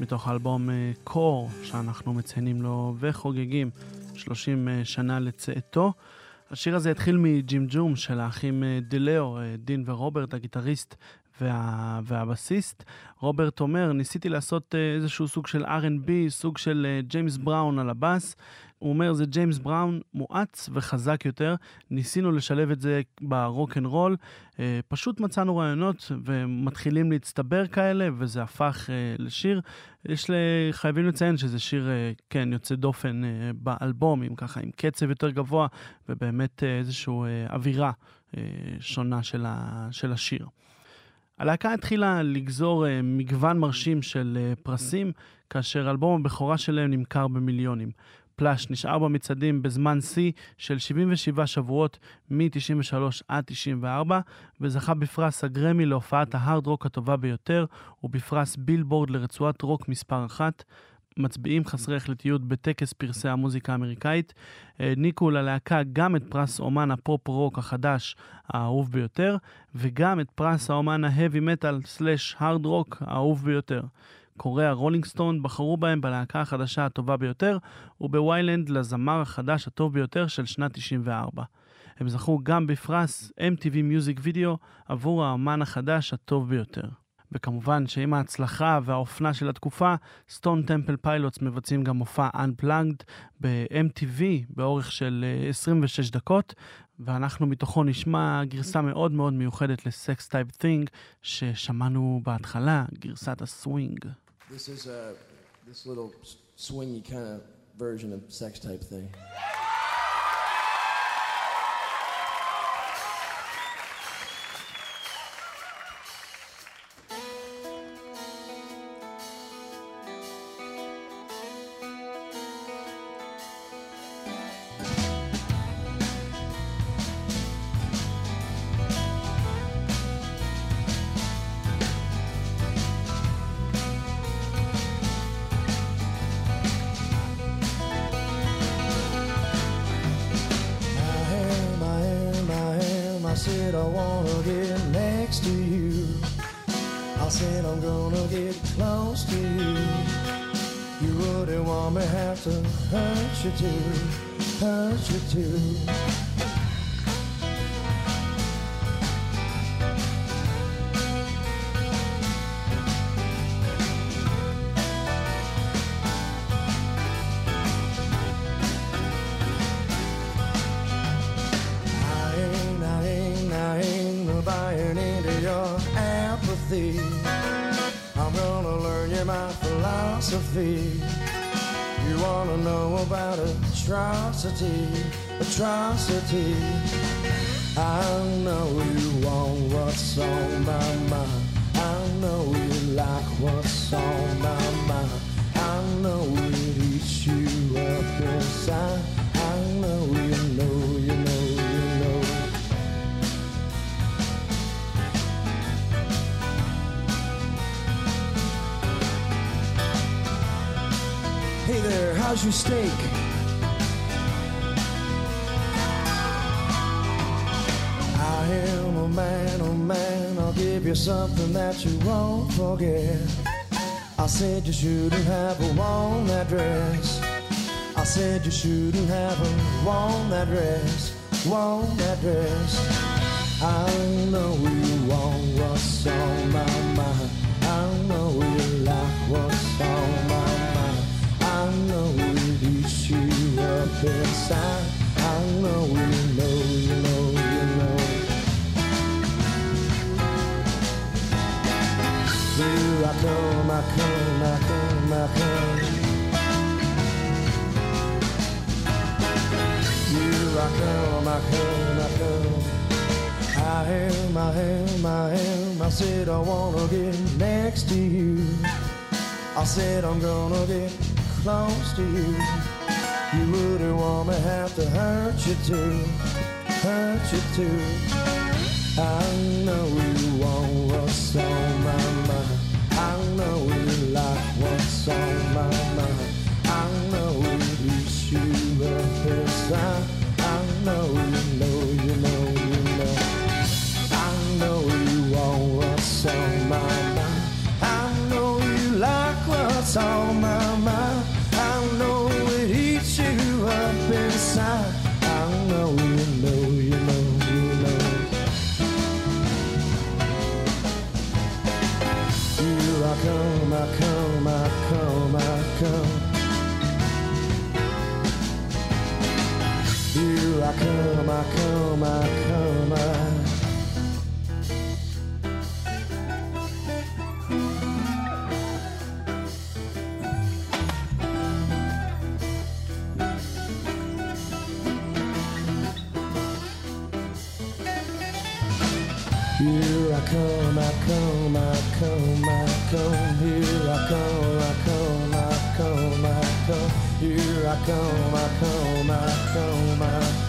מתוך האלבום Core, שאנחנו מציינים לו וחוגגים 30 אה, שנה לצאתו. השיר הזה התחיל מג'ימג'ום של האחים אה, דיליאו, אה, דין ורוברט, הגיטריסט וה... והבסיסט. רוברט אומר, ניסיתי לעשות אה, איזשהו סוג של R&B, סוג של אה, ג'יימס בראון על הבאס. הוא אומר, זה ג'יימס בראון מואץ וחזק יותר. ניסינו לשלב את זה ברוק אנד רול. אה, פשוט מצאנו רעיונות ומתחילים להצטבר כאלה, וזה הפך אה, לשיר. יש ל... חייבים לציין שזה שיר, אה, כן, יוצא דופן באלבום, עם ככה, עם קצב יותר גבוה, ובאמת איזושהי אווירה שונה של, השיר. הלהקה התחילה לגזור מגוון מרשים של פרסים, כאשר אלבום הבכורה שלהם נמכר במיליונים. פלאש נשאר במצעדים בזמן שיא של 77 שבועות מ-93 עד 94, וזכה בפרס הגרמי להופעת ההארד רוק הטובה ביותר, ובפרס בילבורד לרצועת רוק מספר אחת. מצביעים חסרי החלטיות בטקס פרסי המוזיקה האמריקאית, העניקו ללהקה גם את פרס אומן הפופ רוק החדש האהוב ביותר, וגם את פרס האומן ההאבי מטאל slash הארד רוק האהוב ביותר. קוראי Rolling Stone בחרו בהם בלהקה החדשה הטובה ביותר, ובוויילנד לזמר החדש הטוב ביותר של שנת 94. הם זכו גם בפרס MTV Music Video עבור האומן החדש הטוב ביותר. וכמובן שעם ההצלחה והאופנה של התקופה, Stone Temple Pilots מבצעים גם מופע Unplugged ב-MTV באורך של אה, 26 דקות, ואנחנו מתוכו נשמע גרסה מאוד מאוד מיוחדת לסקס טייפ תינג ששמענו בהתחלה, גרסת הסווינג. This is a this little swingy kind of version of sex type thing. Atrocity. I know you want what's on my mind. I know you like what's on my mind. I know it eats you up inside. I know you know, you know, you know. Hey there, how's your steak? Something that you won't forget. I said you shouldn't have worn that dress. I said you shouldn't have worn that dress, worn that dress. I know you want what's on my mind. I know you like what's on my mind. I know it eats you up inside. I know you know, Here I come, I come, I come, I come. Here I come, I come, I come. I am, I am, I am. I said I wanna get next to you. I said I'm gonna get close to you. You wouldn't want me have to hurt you too, hurt you too. I know you want what's on my mind know you like what's on my mind. I know you, but this I come, Here I come, I come, I come, I come. Here I come, I come, I come, I come. Here I come, I come, I come, I.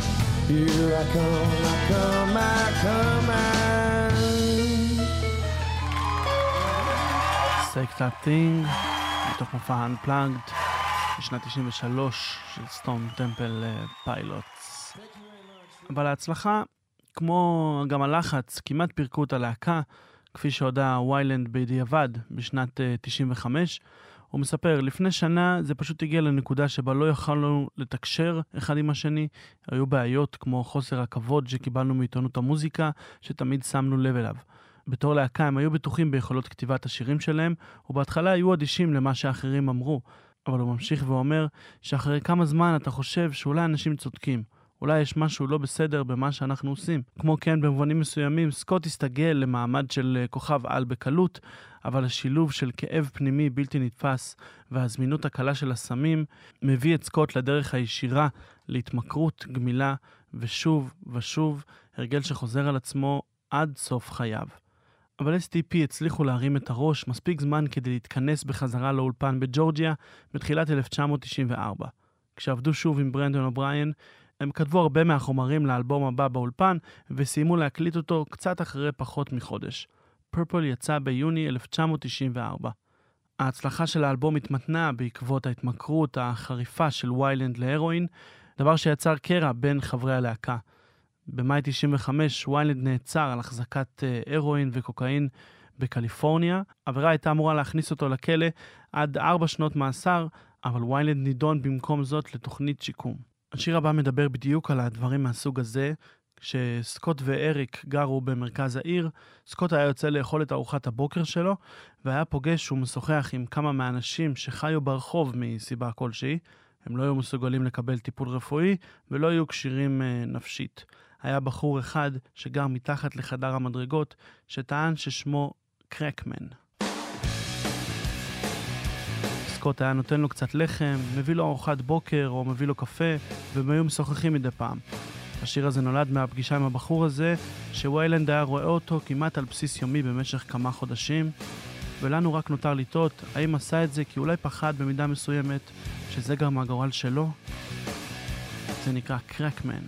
Here I come, I come, I come, I. Type Thing, מתוך מופע Unplugged, בשנת 93 של Stone Temple Pilots. אבל ההצלחה, כמו גם הלחץ, כמעט פירקו את הלהקה, כפי שהודה ויילנד בדיעבד בשנת אה, 95. הוא מספר, לפני שנה זה פשוט הגיע לנקודה שבה לא יכולנו לתקשר אחד עם השני, היו בעיות כמו חוסר הכבוד שקיבלנו מעיתונות המוזיקה, שתמיד שמנו לב אליו. בתור להקה הם היו בטוחים ביכולות כתיבת השירים שלהם, ובהתחלה היו אדישים למה שאחרים אמרו. אבל הוא ממשיך ואומר שאחרי כמה זמן אתה חושב שאולי אנשים צודקים. אולי יש משהו לא בסדר במה שאנחנו עושים. כמו כן, במובנים מסוימים, סקוט הסתגל למעמד של אה, כוכב על בקלות, אבל השילוב של כאב פנימי בלתי נתפס והזמינות הקלה של הסמים מביא את סקוט לדרך הישירה להתמכרות, גמילה, ושוב ושוב, הרגל שחוזר על עצמו עד סוף חייו. אבל STP הצליחו להרים את הראש מספיק זמן כדי להתכנס בחזרה לאולפן בג'ורג'יה בתחילת 1994. כשעבדו שוב עם ברנדון אובריין, הם כתבו הרבה מהחומרים לאלבום הבא באולפן, וסיימו להקליט אותו קצת אחרי פחות מחודש. פרפל יצא ביוני 1994. ההצלחה של האלבום התמתנה בעקבות ההתמכרות החריפה של ויילנד להרואין, דבר שיצר קרע בין חברי הלהקה. במאי 95 ויילנד נעצר על החזקת אה, הרואין וקוקאין בקליפורניה. העבירה הייתה אמורה להכניס אותו לכלא עד ארבע שנות מאסר, אבל ויילנד נידון במקום זאת לתוכנית שיקום. השיר הבא מדבר בדיוק על הדברים מהסוג הזה. כשסקוט ואריק גרו במרכז העיר, סקוט היה יוצא לאכול את ארוחת הבוקר שלו, והיה פוגש ומשוחח עם כמה מהאנשים שחיו ברחוב מסיבה כלשהי. הם לא היו מסוגלים לקבל טיפול רפואי ולא היו כשירים אה, נפשית. היה בחור אחד שגר מתחת לחדר המדרגות, שטען ששמו קרקמן. סקוט היה נותן לו קצת לחם, מביא לו ארוחת בוקר או מביא לו קפה, והם היו משוחחים מדי פעם. השיר הזה נולד מהפגישה עם הבחור הזה, שוויילנד היה רואה אותו כמעט על בסיס יומי במשך כמה חודשים, ולנו רק נותר לטעות האם עשה את זה כי אולי פחד במידה מסוימת שזה גם הגורל שלו? זה נקרא קרקמן.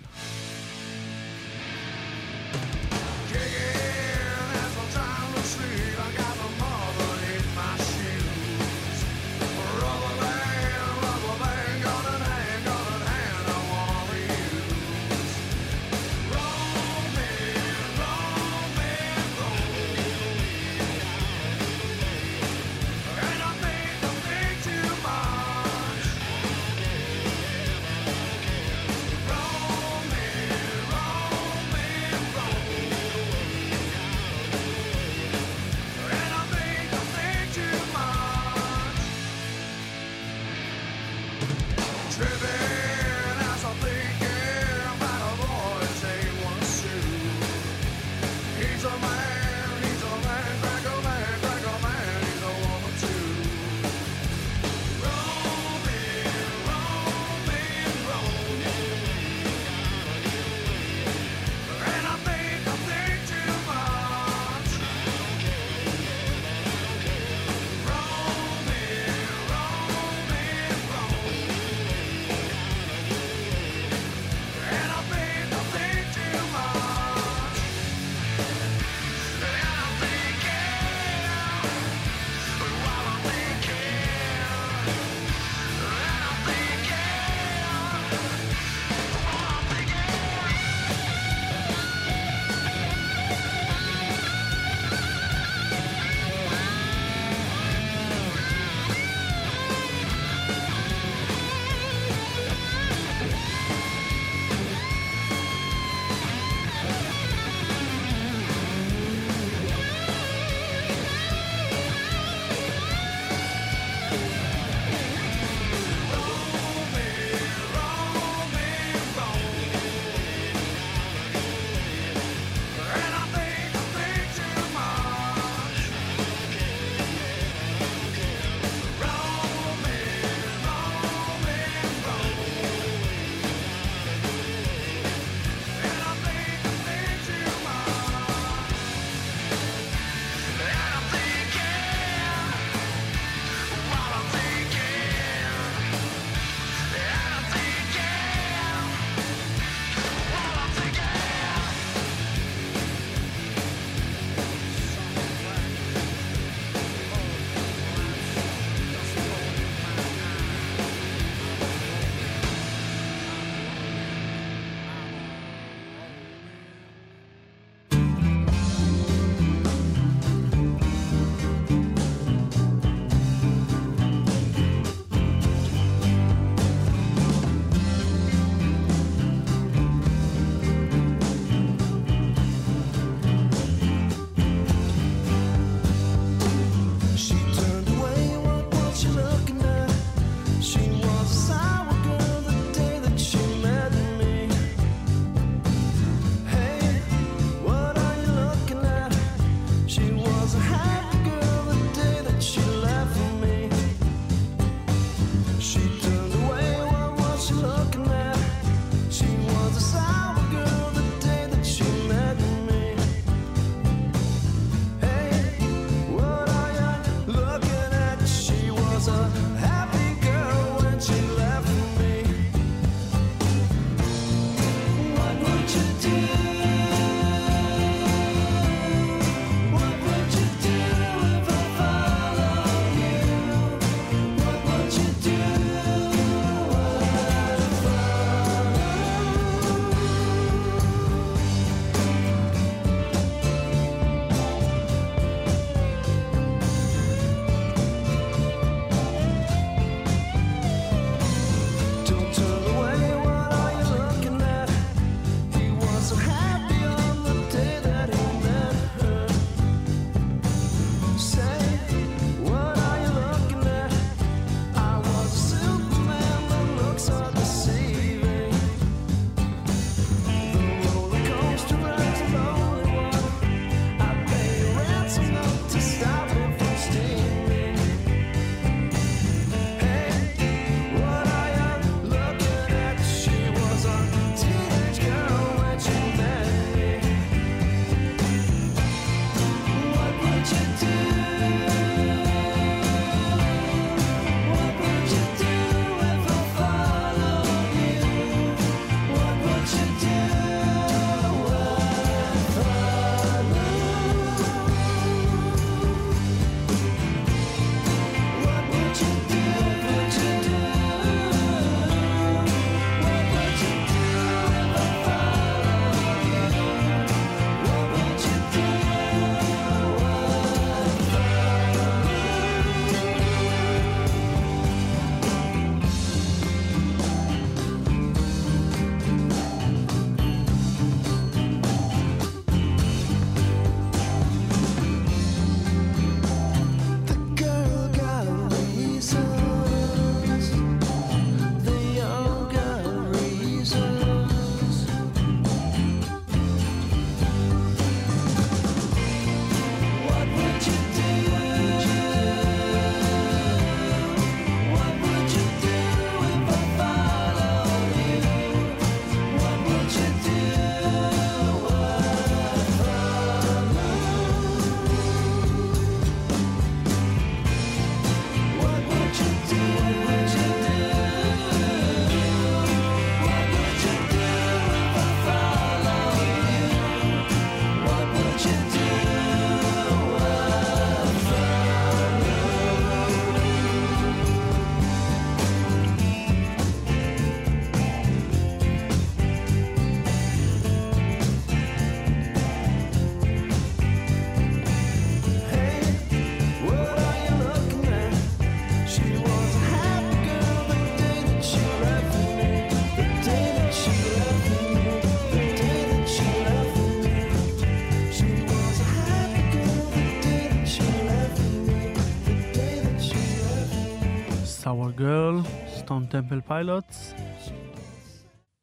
Stone Temple Pilots.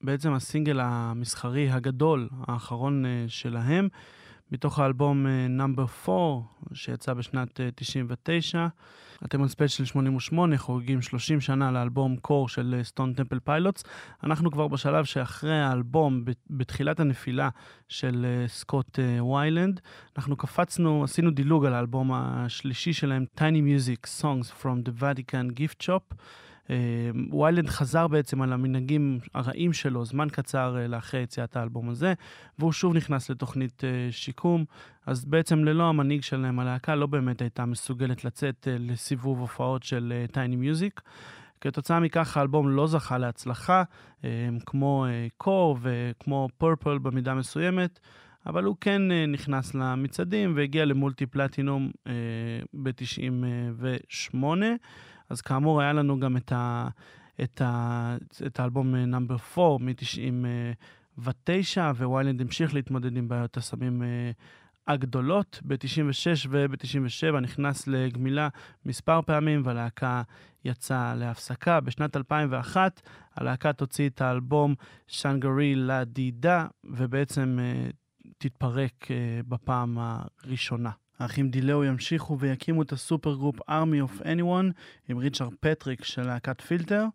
בעצם הסינגל המסחרי הגדול, האחרון אה, שלהם, מתוך האלבום Number 4, שיצא בשנת אה, 99. אתם על ספיישל 88, חוגגים 30 שנה לאלבום Core של Stone Temple Pilots. אנחנו כבר בשלב שאחרי האלבום, בתחילת הנפילה של אה, סקוט אה, ויילנד, אנחנו קפצנו, עשינו דילוג על האלבום השלישי שלהם, Tiny Music Songs from the Vatican Gift Shop. אה, ויילנד חזר בעצם על המנהגים הרעים שלו זמן קצר אה, לאחרי יציאת האלבום הזה, והוא שוב נכנס לתוכנית אה, שיקום, אז בעצם ללא המנהיג שלהם הלהקה לא באמת הייתה מסוגלת לצאת לסיבוב הופעות של טייני מיוזיק. כתוצאה מכך האלבום לא זכה להצלחה, כמו קור וכמו פורפל במידה מסוימת, אבל הוא כן נכנס למצעדים והגיע למולטי פלטינום אה, ב-98. אז כאמור, היה לנו גם את, ה, את, ה, את האלבום נאמבר 4 מ-99, וויילנד המשיך להתמודד עם בעיות הסמים אה, הגדולות. ב-96 וב-97 נכנס לגמילה מספר פעמים, והלהקה יצאה להפסקה. בשנת 2001 הלהקה תוציא את האלבום שאנגרי לה דידה, ובעצם אה, תתפרק אה, בפעם הראשונה. האחים דיליאו ימשיכו ויקימו את ה-supergroup Army of Anyone עם ריצ'רד פטריק של להקת פילטר.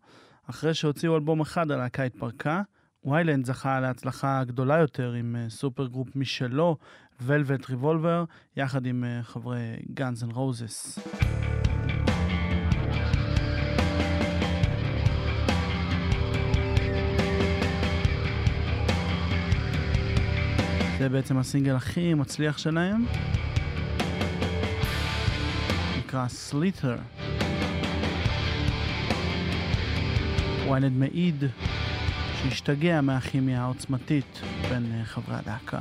אחרי שהוציאו אלבום אחד, הלהקה התפרקה. ויילנד זכה להצלחה גדולה יותר עם אה, supergroup משלו, Velvet Revolver, יחד עם אה, חברי Guns N' Roses. זה בעצם הסינגל הכי מצליח שלהם. נקרא Slither. ויילנד מעיד שהשתגע מהכימיה העוצמתית בין אה, חברי הלהקה.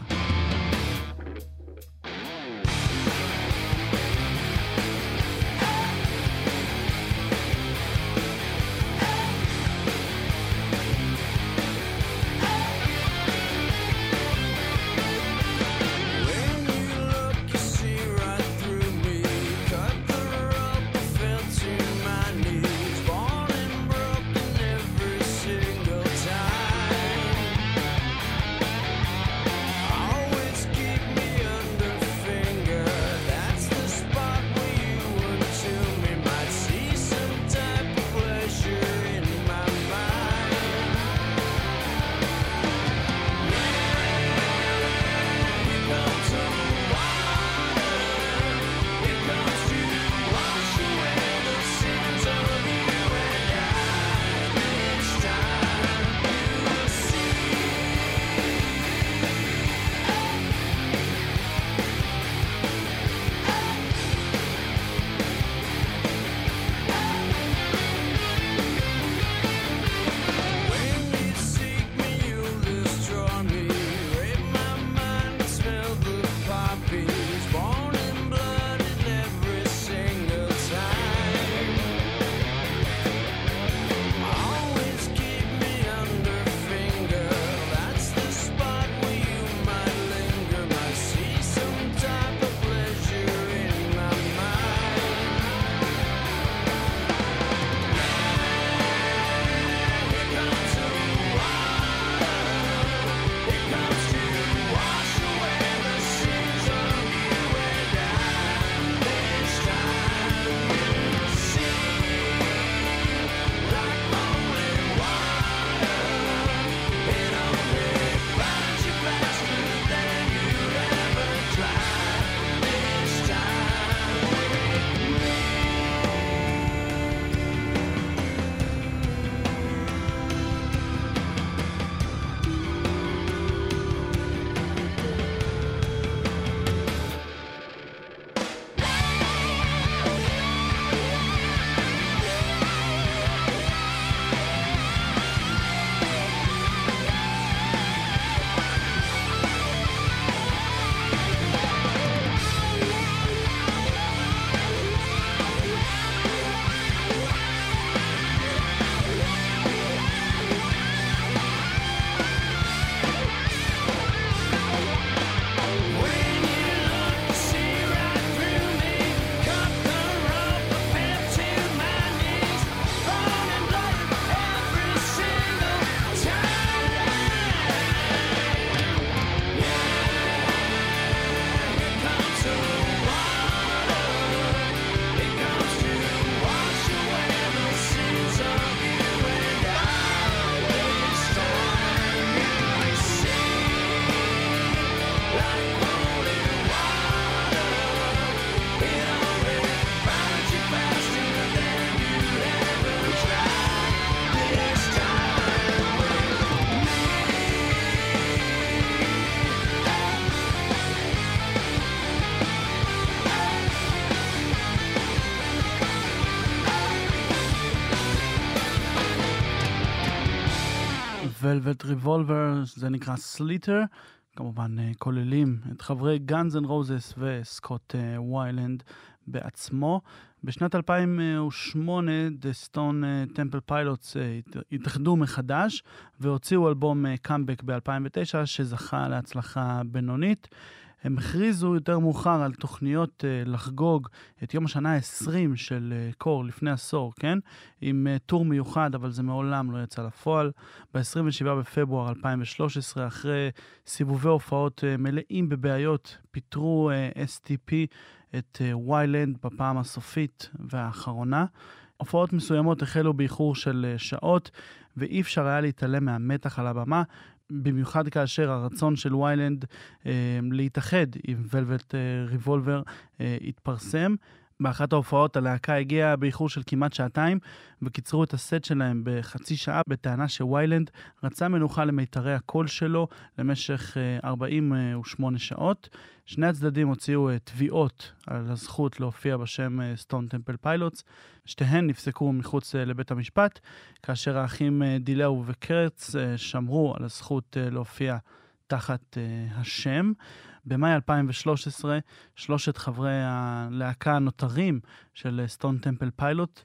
Velvet Revolver, זה נקרא Slither. כמובן אה, כוללים את חברי Guns N' Roses וסקוט אה, ויילנד בעצמו. בשנת 2008 The Stone אה, Temple Pilots הת- התאחדו מחדש והוציאו אלבום קאמבק ב-2009 שזכה להצלחה בינונית. הם הכריזו יותר מאוחר על תוכניות אה, לחגוג את יום השנה ה-20 של אה, Core לפני עשור, כן? עם אה, טור מיוחד, אבל זה מעולם לא יצא לפועל. ב-27 בפברואר 2013, אחרי סיבובי הופעות מלאים בבעיות, פיטרו STP את ויילנד בפעם הסופית והאחרונה. הופעות מסוימות החלו באיחור של שעות, ואי אפשר היה להתעלם מהמתח על הבמה, במיוחד כאשר הרצון של ויילנד אה, להתאחד עם ולווט אה, ריבולבר אה, התפרסם. באחת ההופעות הלהקה הגיעה באיחור של כמעט שעתיים וקיצרו את הסט שלהם בחצי שעה בטענה שוויילנד רצה מנוחה למיתרי הקול שלו למשך אה, 48 שעות. שני הצדדים הוציאו אה, תביעות על הזכות להופיע בשם סטון טמפל פיילוטס. שתיהן נפסקו מחוץ אה, לבית המשפט, כאשר האחים אה, דיליאו וקרץ אה, שמרו על הזכות אה, להופיע תחת אה, השם. במאי 2013, שלושת חברי הלהקה הנותרים של סטון טמפל פיילוט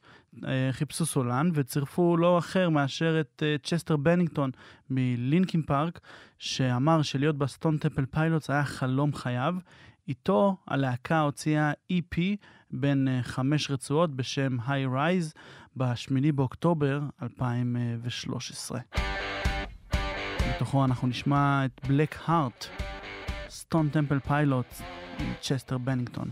חיפשו סולן וצירפו לא אחר מאשר את אה, צ'סטר בנינגטון מלינקין פארק, שאמר שלהיות בסטון טמפל פיילוט היה חלום חייו. איתו הלהקה הוציאה EP בין אה, חמש רצועות בשם High Rise ב-8 באוקטובר 2013. בתוכו אנחנו נשמע את Black Heart, סטון טמפל פיילוט צ'סטר בנינגטון.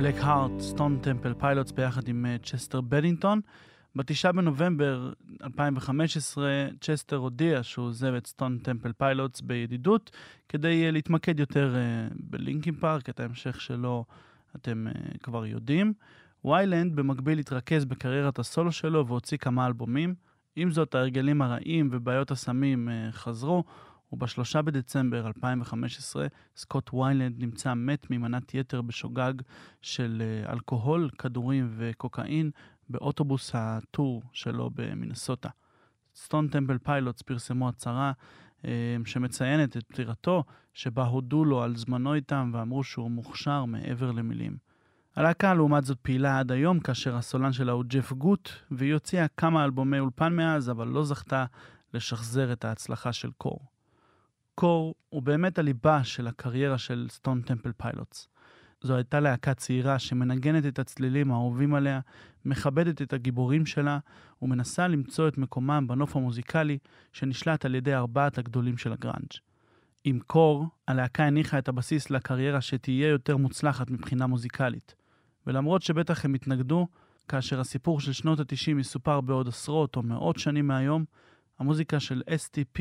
Black Heart, סטון טמפל פיילוטס ביחד עם צ'סטר בנינגטון. בתשעה בנובמבר 2015 צ'סטר הודיע שהוא עוזב את סטון טמפל פיילוטס בידידות כדי אה, להתמקד יותר אה, בלינקין פארק, את ההמשך שלו אתם אה, כבר יודעים. ויילנד במקביל התרכז בקריירת הסולו שלו והוציא כמה אלבומים. עם זאת, ההרגלים הרעים ובעיות הסמים חזרו, ובשלושה בדצמבר 2015 סקוט ויילנד נמצא מת ממנת יתר בשוגג של אה, אלכוהול, כדורים וקוקאין באוטובוס הטור שלו במינסוטה. סטון טמפל פיילוטס פרסמו הצהרה אה, שמציינת את פטירתו, שבה הודו לו על זמנו איתם ואמרו שהוא מוכשר מעבר למילים. הלהקה לעומת זאת פעילה עד היום, כאשר הסולן שלה הוא ג'ף גוט, והיא הוציאה כמה אלבומי אולפן מאז, אבל לא זכתה לשחזר את ההצלחה של Core. Core הוא באמת הליבה של הקריירה של סטון טמפל פיילוטס. זו הייתה להקה צעירה שמנגנת את הצלילים האהובים עליה, מכבדת את הגיבורים שלה, ומנסה למצוא את מקומם בנוף המוזיקלי שנשלט על ידי ארבעת הגדולים של הגראנג'. עם Core, הלהקה הניחה את הבסיס לקריירה שתהיה יותר מוצלחת מבחינה מוזיקלית. ולמרות שבטח הם התנגדו, כאשר הסיפור של שנות ה-90 יסופר בעוד עשרות או מאות שנים מהיום, המוזיקה של STP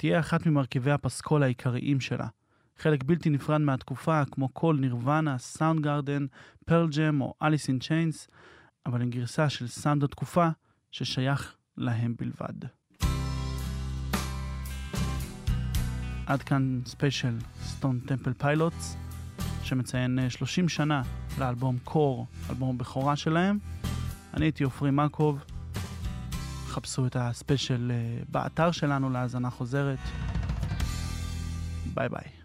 תהיה אחת ממרכיבי הפסקול העיקריים שלה. חלק בלתי נפרד מהתקופה, כמו כל נירוונה, סאונד גארדן, פרל ג'ם או אליס אין צ'יינס, אבל עם גרסה של סאונד התקופה ששייך להם בלבד. עד כאן ספיישל סטון טמפל פיילוטס, שמציין אה, 30 שנה לאלבום קור, אלבום הבכורה שלהם. אני הייתי עופרי מקוב, חפשו את הספיישל אה, באתר שלנו להאזנה חוזרת. ביי ביי.